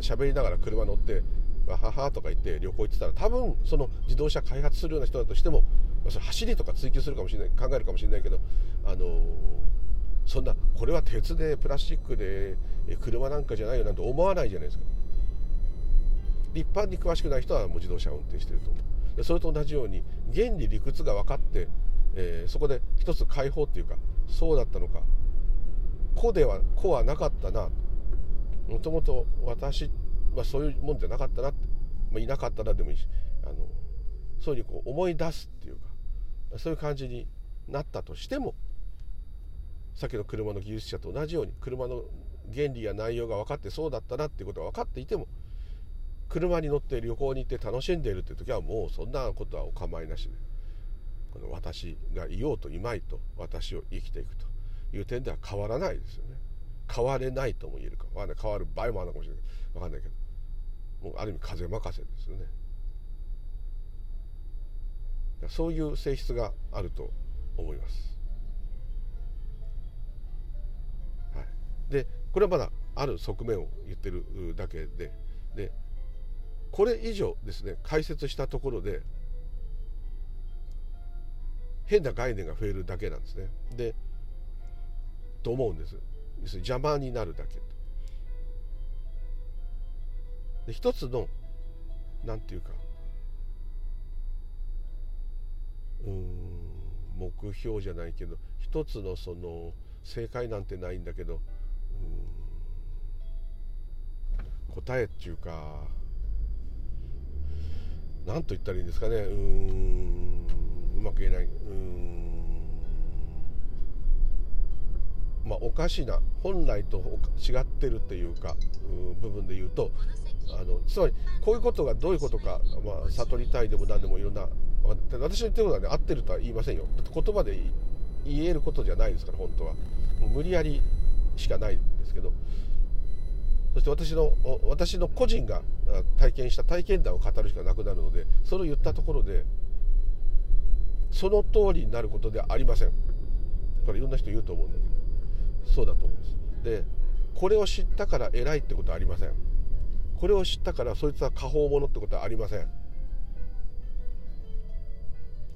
Speaker 1: 喋りながら車乗ってわははとか言って旅行行ってたら多分その自動車開発するような人だとしても、それ走りとか追求するかもしれない考えるかもしれないけどあのそんなこれは鉄でプラスチックで車なんかじゃないよなんて思わないじゃないですか。一般に詳しくない人はもう自動車を運転してると思う。それと同じように原理理屈が分かって、えー、そこで一つ解放っていうかそうだったのか。子では子はなかったな。もともと私はそういうもんじゃなかったなって、まあ、いなかったなでもいいしあのそういうふうにこう思い出すっていうかそういう感じになったとしてもさっきの車の技術者と同じように車の原理や内容が分かってそうだったなっていうことが分かっていても車に乗って旅行に行って楽しんでいるっていう時はもうそんなことはお構いなしでこの私がいようといまいと私を生きていくという点では変わらないですよね。変われないとも言えるか。変わる場合もあるのかもしれない。分かんないけど。もうある意味風任せですよね。そういう性質があると思います、でこれはまだある側面を言ってるだけででこれ以上ですね解説したところで変な概念が増えるだけなんですね。でと思うんです。要するに邪魔になるだけ。で一つのなんていうかうん目標じゃないけど一つのその正解なんてないんだけど答えっていうか何と言ったらいいんですかね。うんうまく言えない。うん。まあ、おかしな本来と違ってるっていうか部分で言うとあのつまりこういうことがどういうことか、まあ、悟りたいでも何でもいろんな私の言ってることはね合ってるとは言いませんよ。言葉で言えることじゃないですから本当は。無理やりしかないんですけどそして私の私の個人が体験した体験談を語るしかなくなるのでそれを言ったところでその通りになることではありません。これいろんな人言うと思うんだけど。そうだと思います。でこれを知ったから偉いってことはありません。これを知ったからそいつは過方者ってことはありません。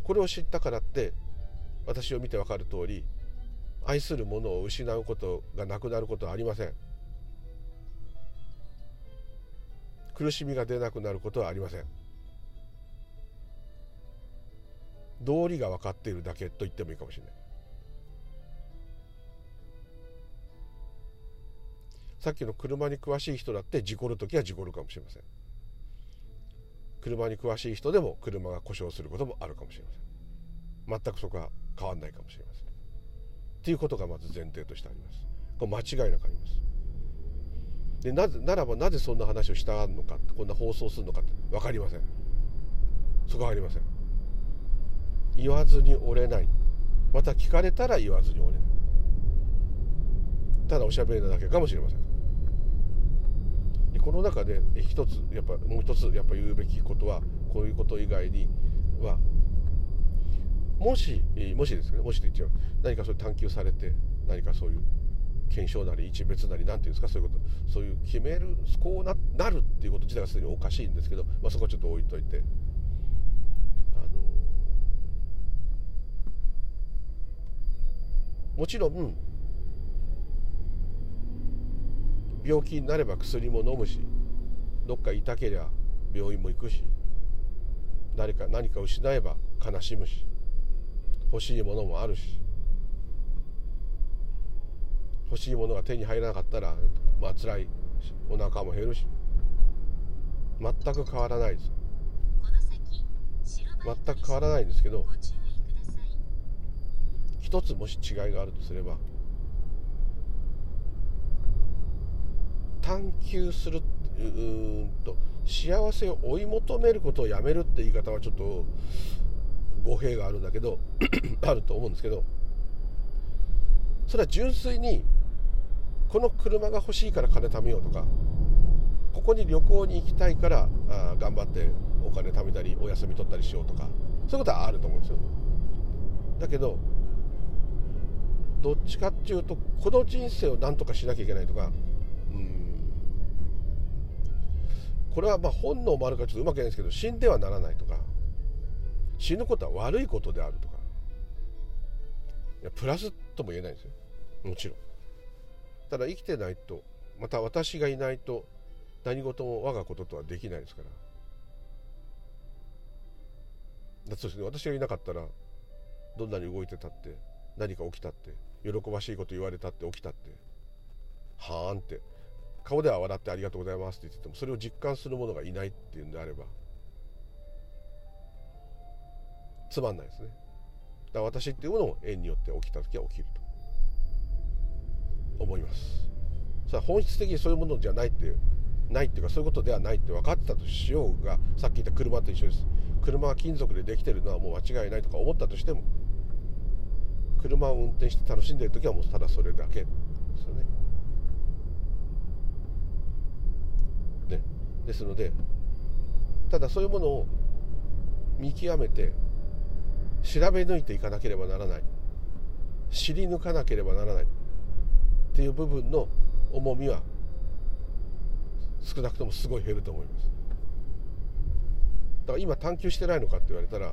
Speaker 1: これを知ったからって私を見て分かる通り愛するものを失うことがなくなることはありません。苦しみが出なくなることはありません。道理が分かっているだけと言ってもいいかもしれない。さっきの車に詳しい人だって事故る時は事故るかもしれません。車に詳しい人でも車が故障することもあるかもしれません。全くそこは変わんないかもしれません。っていうことがまず前提としてあります。これ間違いなくあります。でなぜならばなぜそんな話をしたがるのかこんな放送するのかって分かりません。そこはありません。言わずに折れない。また聞かれたら言わずに折れない。ただおしゃべりなだけかもしれません。でこの中で一つやっぱもう一つやっぱ言うべきことはこういうこと以外にはもしもしですねもしと言っちゃう。何かそういう探求されて何かそういう検証なり一別なり何ていうんですかそういうこと。そういう決めるこうななるっていうこと自体がすでにおかしいんですけど、まあ、そこはちょっと置いといて。あのもちろん病気になれば薬も飲むしどっか痛けりゃ病院も行くし誰か何か失えば悲しむし欲しいものもあるし。欲しいものが手に入らなかったらまあ辛いお腹も減るし。全く変わらないです。全く変わらないんですけど一つもし違いがあるとすれば探求するうんと幸せを追い求めることをやめるって言い方はちょっと語弊があるんだけど [CLEARS THROAT] あると思うんですけどそれは純粋にこの車が欲しいから金貯めようとかここに旅行に行きたいからあ頑張ってお金貯めたりお休み取ったりしようとかそういうことはあると思うんですよ。だけどどっちかっていうとこの人生を何とかしなきゃいけないとかこれはまあ本能もあるからちょっとうまくないんですけど死んではならないとか死ぬことは悪いことであるとか。いやプラスとも言えないんですよ。もちろん。ただ生きてないとまた私がいないと何事も我がこととはできないですから。だそうですね。私がいなかったらどんなに動いてたって何か起きたって喜ばしいこと言われたって起きたってはーんって。顔では笑ってありがとうございますって言っててもそれを実感する者がいないっていうんであればつまんないですね。だから私っていうものも縁によって起きた時は起きると。思います。さあ本質的にそういうものじゃないってないっていうかそういうことではないって分かってたとしようがさっき言った車と一緒です。車は金属でできてるのはもう間違いないとか思ったとしても車を運転して楽しんでる時はもうただそれだけですよね。ね。ですのでただそういうものを見極めて調べ抜いていかなければならない。知り抜かなければならない。っていう部分の重みは少なくともすごい減ると思います。だから今探求してないのかって言われたら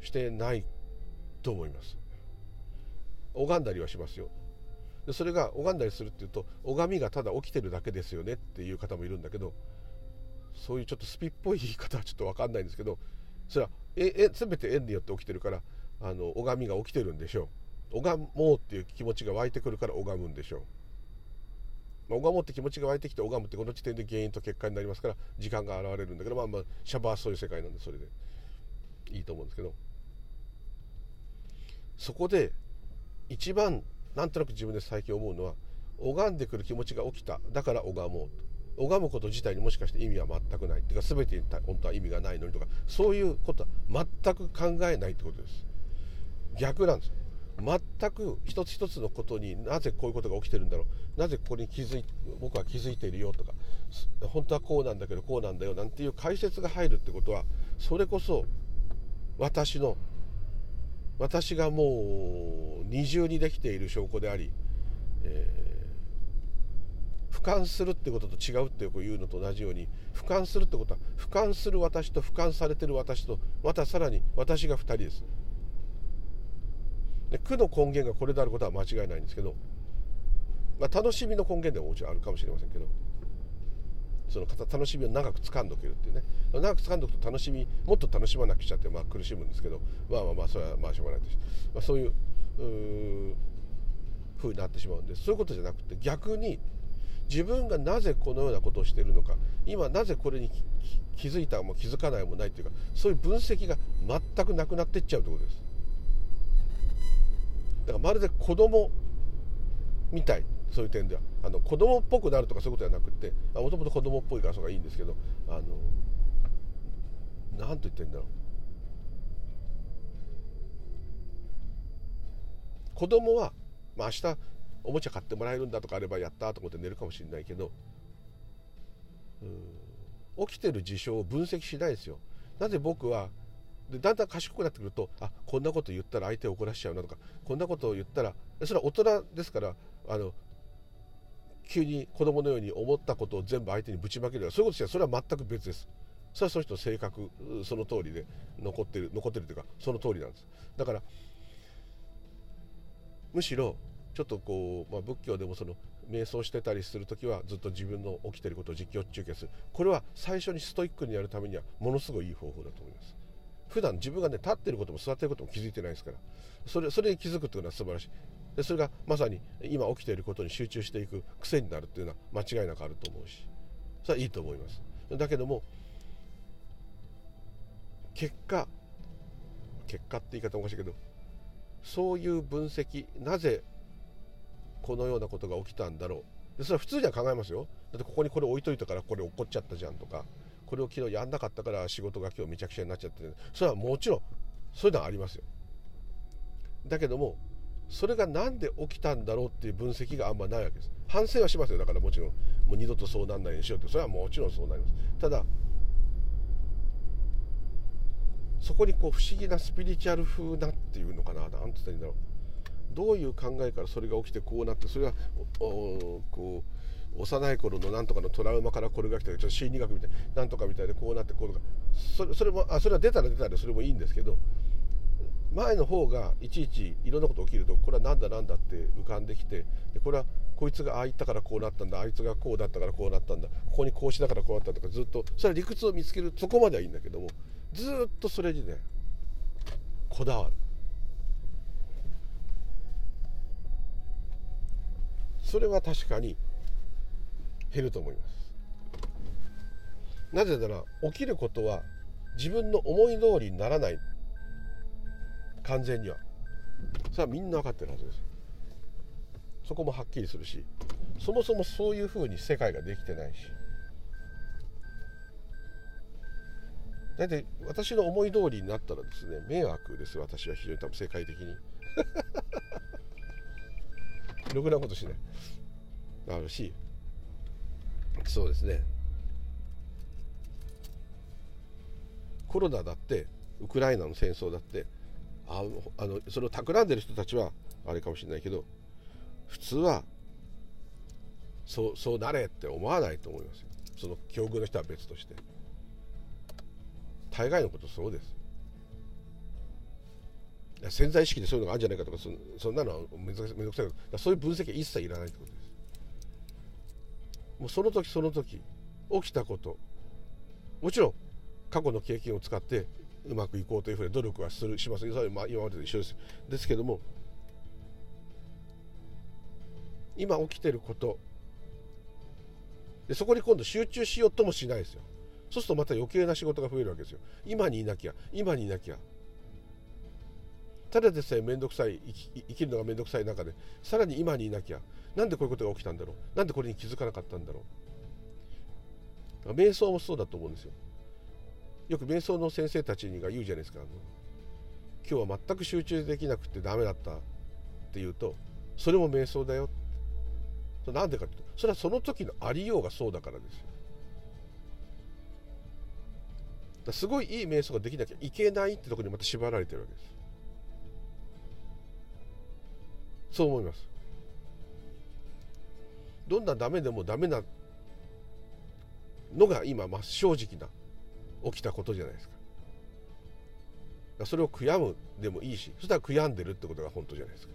Speaker 1: してないと思います。拝んだりはしますよ。でそれが拝んだりするっていうと拝みがただ起きてるだけですよねっていう方もいるんだけどそういうちょっとスピっぽい言い方はちょっと分かんないんですけどそれはええ全て縁によって起きてるからあの拝みが起きてるんでしょう。拝もうっていう気持ちが湧いてくるから拝むんでしょう、まあ、拝もうって気持ちが湧いてきて拝むってこの時点で原因と結果になりますから時間が現れるんだけどまあまあシャバはそういう世界なんでそれでいいと思うんですけど。そこで一番なんとなく自分で最近思うのは拝んでくる気持ちが起きた。だから拝もうと。拝むこと自体にもしかして意味は全くない。っていうか全てに本当は意味がないのにとかそういうことは全く考えないってことです。逆なんです。全く一つ一つのことになぜこういうことが起きてるんだろう。なぜここに気づい僕は気づいているよとか本当はこうなんだけどこうなんだよなんていう解説が入るってことはそれこそ私の私がもう二重にできている証拠であり、えー、俯瞰するってことと違うってよく言うのと同じように俯瞰するってことは俯瞰する私と俯瞰されてる私とまたさらに私が2人です。で苦の根源がこれであることは間違いないんですけど、まあ、楽しみの根源でももちろんあるかもしれませんけどその楽しみを長く掴んどけるっていうね。長く掴んどくと楽しみもっと楽しまなくちゃってまあ苦しむんですけどまあまあまあそれはまあしょうがないとし、まあ、そういうう風になってしまうんでそういうことじゃなくて逆に自分がなぜこのようなことをしているのか今なぜこれに気づいたも気づかないもないっていうかそういう分析が全くなくなっていっちゃうということです。だからまるで子供みたいそういう点では。あの子供っぽくなるとかそういうことじゃなくてもともと子供っぽいからそれがいいんですけどあの何と言ってんだろう。子供は、まあ、明日おもちゃ買ってもらえるんだとかあればやったと思って寝るかもしれないけどうん。起きてる事象を分析しないですよ。なぜ僕はでだんだん賢くなってくるとあこんなこと言ったら相手を怒らしちゃうなとかこんなことを言ったらそれは大人ですからあの急に子供のように思ったことを全部相手にぶちまけるそういうことじゃそれは全く別です。それはその人の性格その通りで残ってる残ってるというかその通りなんです。だからむしろちょっとこう、まあ、仏教でもその瞑想してたりする時はずっと自分の起きてることを実況中継する。これは最初にストイックにやるためにはものすごいいい方法だと思います。普段自分がね立ってることも座ってることも気づいてないですから。それそれに気づくというのは素晴らしい。でそれがまさに今起きていることに集中していく癖になるっていうのは間違いなくあると思うし。それはいいと思います。だけども結果結果って言い方おかしいけどそういう分析なぜこのようなことが起きたんだろう。でそれは普通には考えますよ。だってここにこれ置いといたからこれ落っこっちゃったじゃんとかこれを昨日やんなかったから仕事が今日めちゃくちゃになっちゃってそれはもちろんそういうのはありますよ。だけどもそれが何で起きたんだろうっていう分析があんまないわけです。反省はしますよ。だからもちろんもう二度とそうなんないようにしようって。それはもちろんそうなります。ただそこにこう不思議なスピリチュアル風なっていうのかな。何て言ったらいいんだろう。どういう考えからそれが起きてこうなってそれがこう幼い頃のなんとかのトラウマからこれが来たちょっと心理学みたいなんとかみたいでこうなってこうとかそれそれもあそれは出たら出たらそれもいいんですけど前の方がいちいちいろんなこと起きるとこれはなんだなんだって浮かんできてでこれはこいつがああ言ったからこうなったんだあいつがこうだったからこうなったんだここにこうしだからこうなったとかずっとそれは理屈を見つけるそこまではいいんだけどもずっとそれにねこだわる。それは確かに減ると思います。なぜなら起きることは自分の思い通りにならない。完全には。それはみんな分かってるはずです。そこもはっきりするしそもそもそういうふうに世界ができてないし。大体私の思い通りになったらですね迷惑です私は非常に多分世界的に。ろくなことしない。あるし。そうですね。コロナだってウクライナの戦争だってああのそれを企んでる人たちはあれかもしれないけど普通はそうそうなれって思わないと思いますよ。その境遇の人は別として。大概のことそうです潜在意識でそういうのがあるんじゃないかとかそそんなのはめんどくさいけどそういう分析は一切いらないってことです。もうその時その時起きたこともちろん過去の経験を使ってうまくいこうというふうに努力はするします。それまあ今までと一緒です。ですけども今起きてることでそこに今度集中しようともしないですよ。そうするとまた余計な仕事が増えるわけですよ。今にいなきゃ今にいなきゃ。ただでさえ面倒くさい生きるのが面倒くさい中でさらに今にいなきゃなんでこういうことが起きたんだろう？なんでこれに気づかなかったんだろう？瞑想もそうだと思うんですよ。よく瞑想の先生たちが言うじゃないですか。今日は全く集中できなくてダメだったって言うとそれも瞑想だよなんでかってそれはその時のありようがそうだからですよ。すごいいい瞑想ができなきゃいけないってとこにまた縛られてるわけです。そう思います。どんなダメでもダメなのが今真っ正直な起きたことじゃないですか。それを悔やむでもいいしそしたら悔やんでるってことが本当じゃないですか。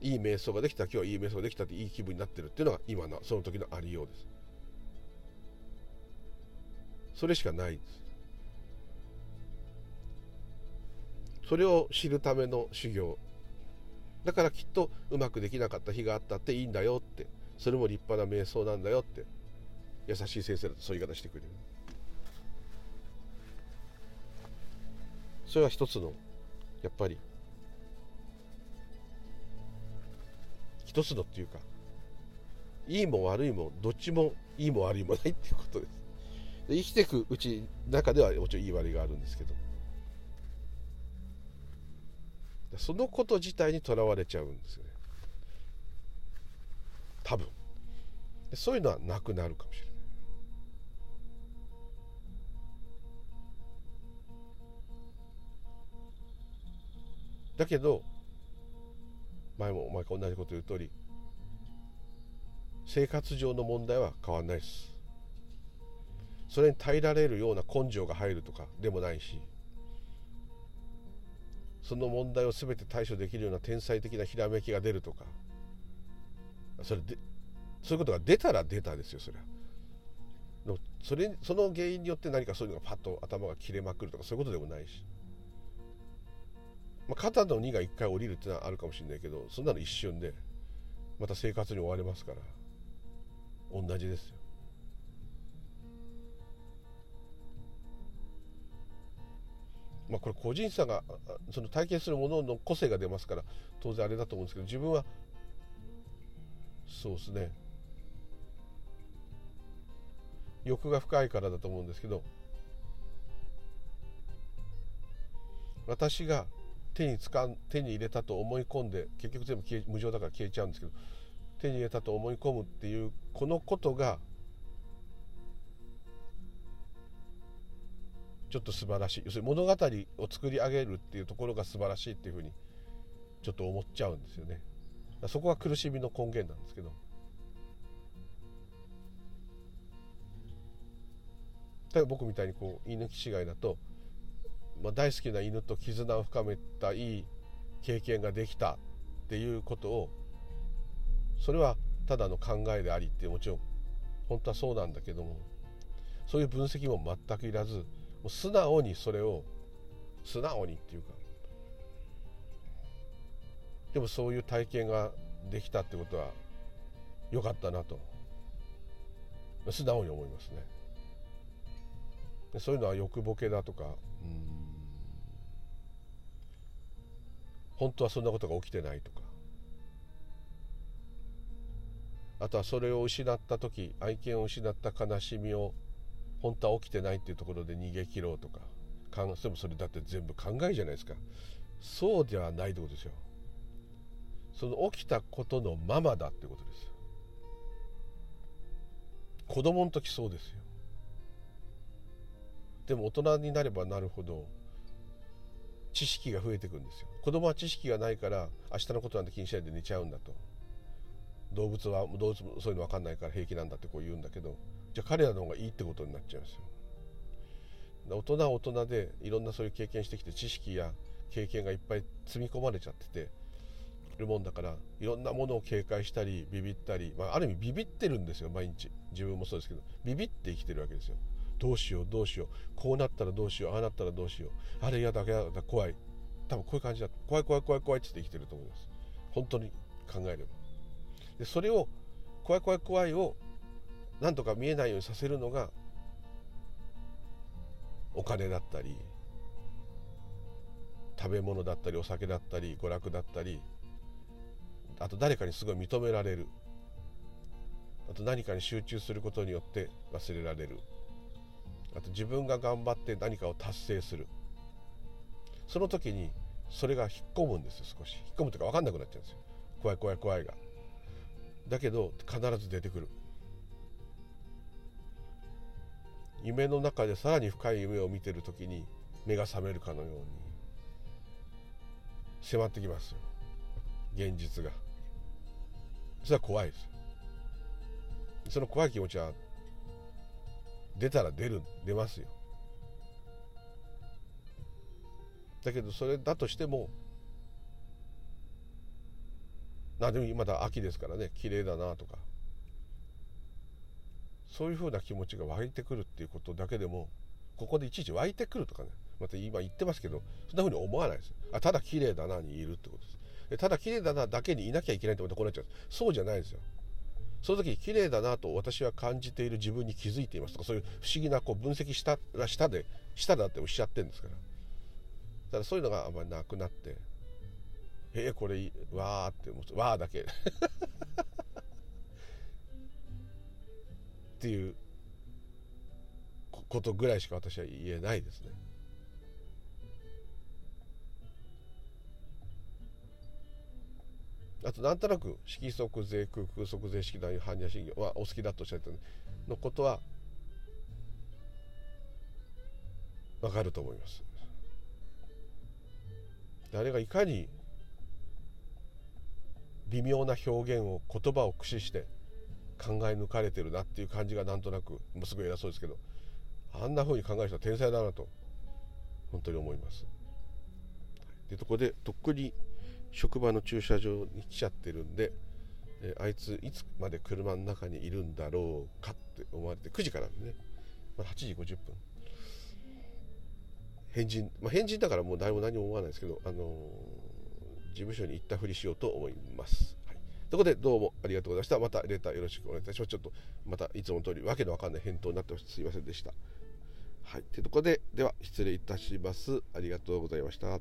Speaker 1: いい瞑想ができた今日はいい瞑想ができたっていい気分になってるっていうのが今のその時のありようです。それしかないです。それを知るための修行。だからきっとうまくできなかった日があったっていいんだよって。それも立派な瞑想なんだよって。優しい先生だとそういう言い方してくれる。それは一つのやっぱり一つのっていうかいいも悪いもどっちもいいも悪いもないっていうことです。で生きていくうち中ではもちろんいい悪いがあるんですけど。そのこと自体にとらわれちゃうんですよね。多分。そういうのはなくなるかもしれない。だけど前もお前と同じこと言う通り生活上の問題は変わんないです。それに耐えられるような根性が入るとかでもないしその問題を全て対処できるような天才的なひらめきが出るとか。それでそういうことが出たら出たですよそれ。はそれその原因によって何かそういうのがパッと頭が切れまくるとかそういうことでもないし。まあ、肩の荷が1回降りるっていうのはあるかもしれないけどそんなの一瞬でまた生活に追われますから。同じですよ。まあ、これ個人差がその体験するものの個性が出ますから当然あれだと思うんですけど自分はそうですね。欲が深いからだと思うんですけど私が手につかん手に入れたと思い込んで結局全部消え無常だから消えちゃうんですけど手に入れたと思い込むっていうこのことがちょっと素晴らしい。要するに物語を作り上げるっていうところが素晴らしいっていうふうにちょっと思っちゃうんですよね。そこが苦しみの根源なんですけど。例えば僕みたいにこう犬騎士いだと、まあ、大好きな犬と絆を深めたいい経験ができたっていうことをそれはただの考えでありってもちろん本当はそうなんだけどもそういう分析も全くいらずう素直にそれを素直にっていうかでもそういう体験ができたってことは良かったなと素直に思いますね。そういうのは欲ボケだとか本当はそんなことが起きてないとかあとはそれを失った時愛犬を失った悲しみを本当は起きてないっていうところで逃げ切ろうとかでもそれだって全部考えじゃないですか。そうではないってことですよ。その起きたことのままだってことです子供の時そうですよ。でも大人になればなるほど知識が増えていくんですよ。子供は知識がないから明日のことなんて気にしないで寝ちゃうんだと。動物は動物もそういうの分かんないから平気なんだってこう言うんだけどじゃあ彼らの方がいいってことになっちゃうんですよ。大人は大人でいろんなそういう経験してきて知識や経験がいっぱい積み込まれちゃっててるもんだからいろんなものを警戒したりビビったり、まあ、ある意味ビビってるんですよ毎日。自分もそうですけどビビって生きてるわけですよ。どうしようどうしよう。こうなったらどうしようああなったらどうしよう。あれ嫌だ嫌だ怖い。多分こういう感じだ。怖い怖い怖い怖いって生きてると思います。本当に考えれば。でそれを怖い怖い怖いをなんとか見えないようにさせるのがお金だったり食べ物だったりお酒だったり娯楽だったりあと誰かにすごい認められる。あと何かに集中することによって忘れられる。あと自分が頑張って何かを達成する。その時にそれが引っ込むんですよ少し。引っ込むというか分かんなくなっちゃうんですよ。怖い怖い怖いが。だけど必ず出てくる。夢の中でさらに深い夢を見てる時に目が覚めるかのように迫ってきますよ。現実が。それは怖いです。その怖い気持ちは出たら出る出ますよ。だけどそれだとしてもなでもまだ秋ですからね綺麗だなとかそういうふうな気持ちが湧いてくるっていうことだけでもここでいちいち湧いてくるとかねまた今言ってますけどそんなふうに思わないです。あただ綺麗だなにいるってことです。ただ綺麗だなだけにいなきゃいけないってことこうなっちゃう。そうじゃないですよ。その時綺麗だなと私は感じている自分に気づいていますとかそういう不思議なこう分析したら下で下だっておっしゃってるんですから。ただそういうのがあんまりなくなってえー、これわーって思ってわーだけ。っていうことぐらいしか私は言えないですね。あとなんとなく色即税空空即税式団般若心経はお好きだとおっしゃったのことはわかると思います。あれがいかに微妙な表現を言葉を駆使して考え抜かれてるなっていう感じがなんとなくもうすごい偉そうですけどあんな風に考える人は天才だなと本当に思います。でとこでとっくに職場の駐車場に来ちゃってるんで、えあいついつまで車の中にいるんだろうかって思われて9時からね、まあ、8時50分返事、まあ、返事だからもう誰も何も思わないですけど、あのー、事務所に行ったふりしようと思います。ということでどうもありがとうございました。またレターよろしくお願いいたします。ちょっとまたいつもの通りわけのわかんない返答になってますいませんでした。はい。というところで、では失礼いたします。ありがとうございました。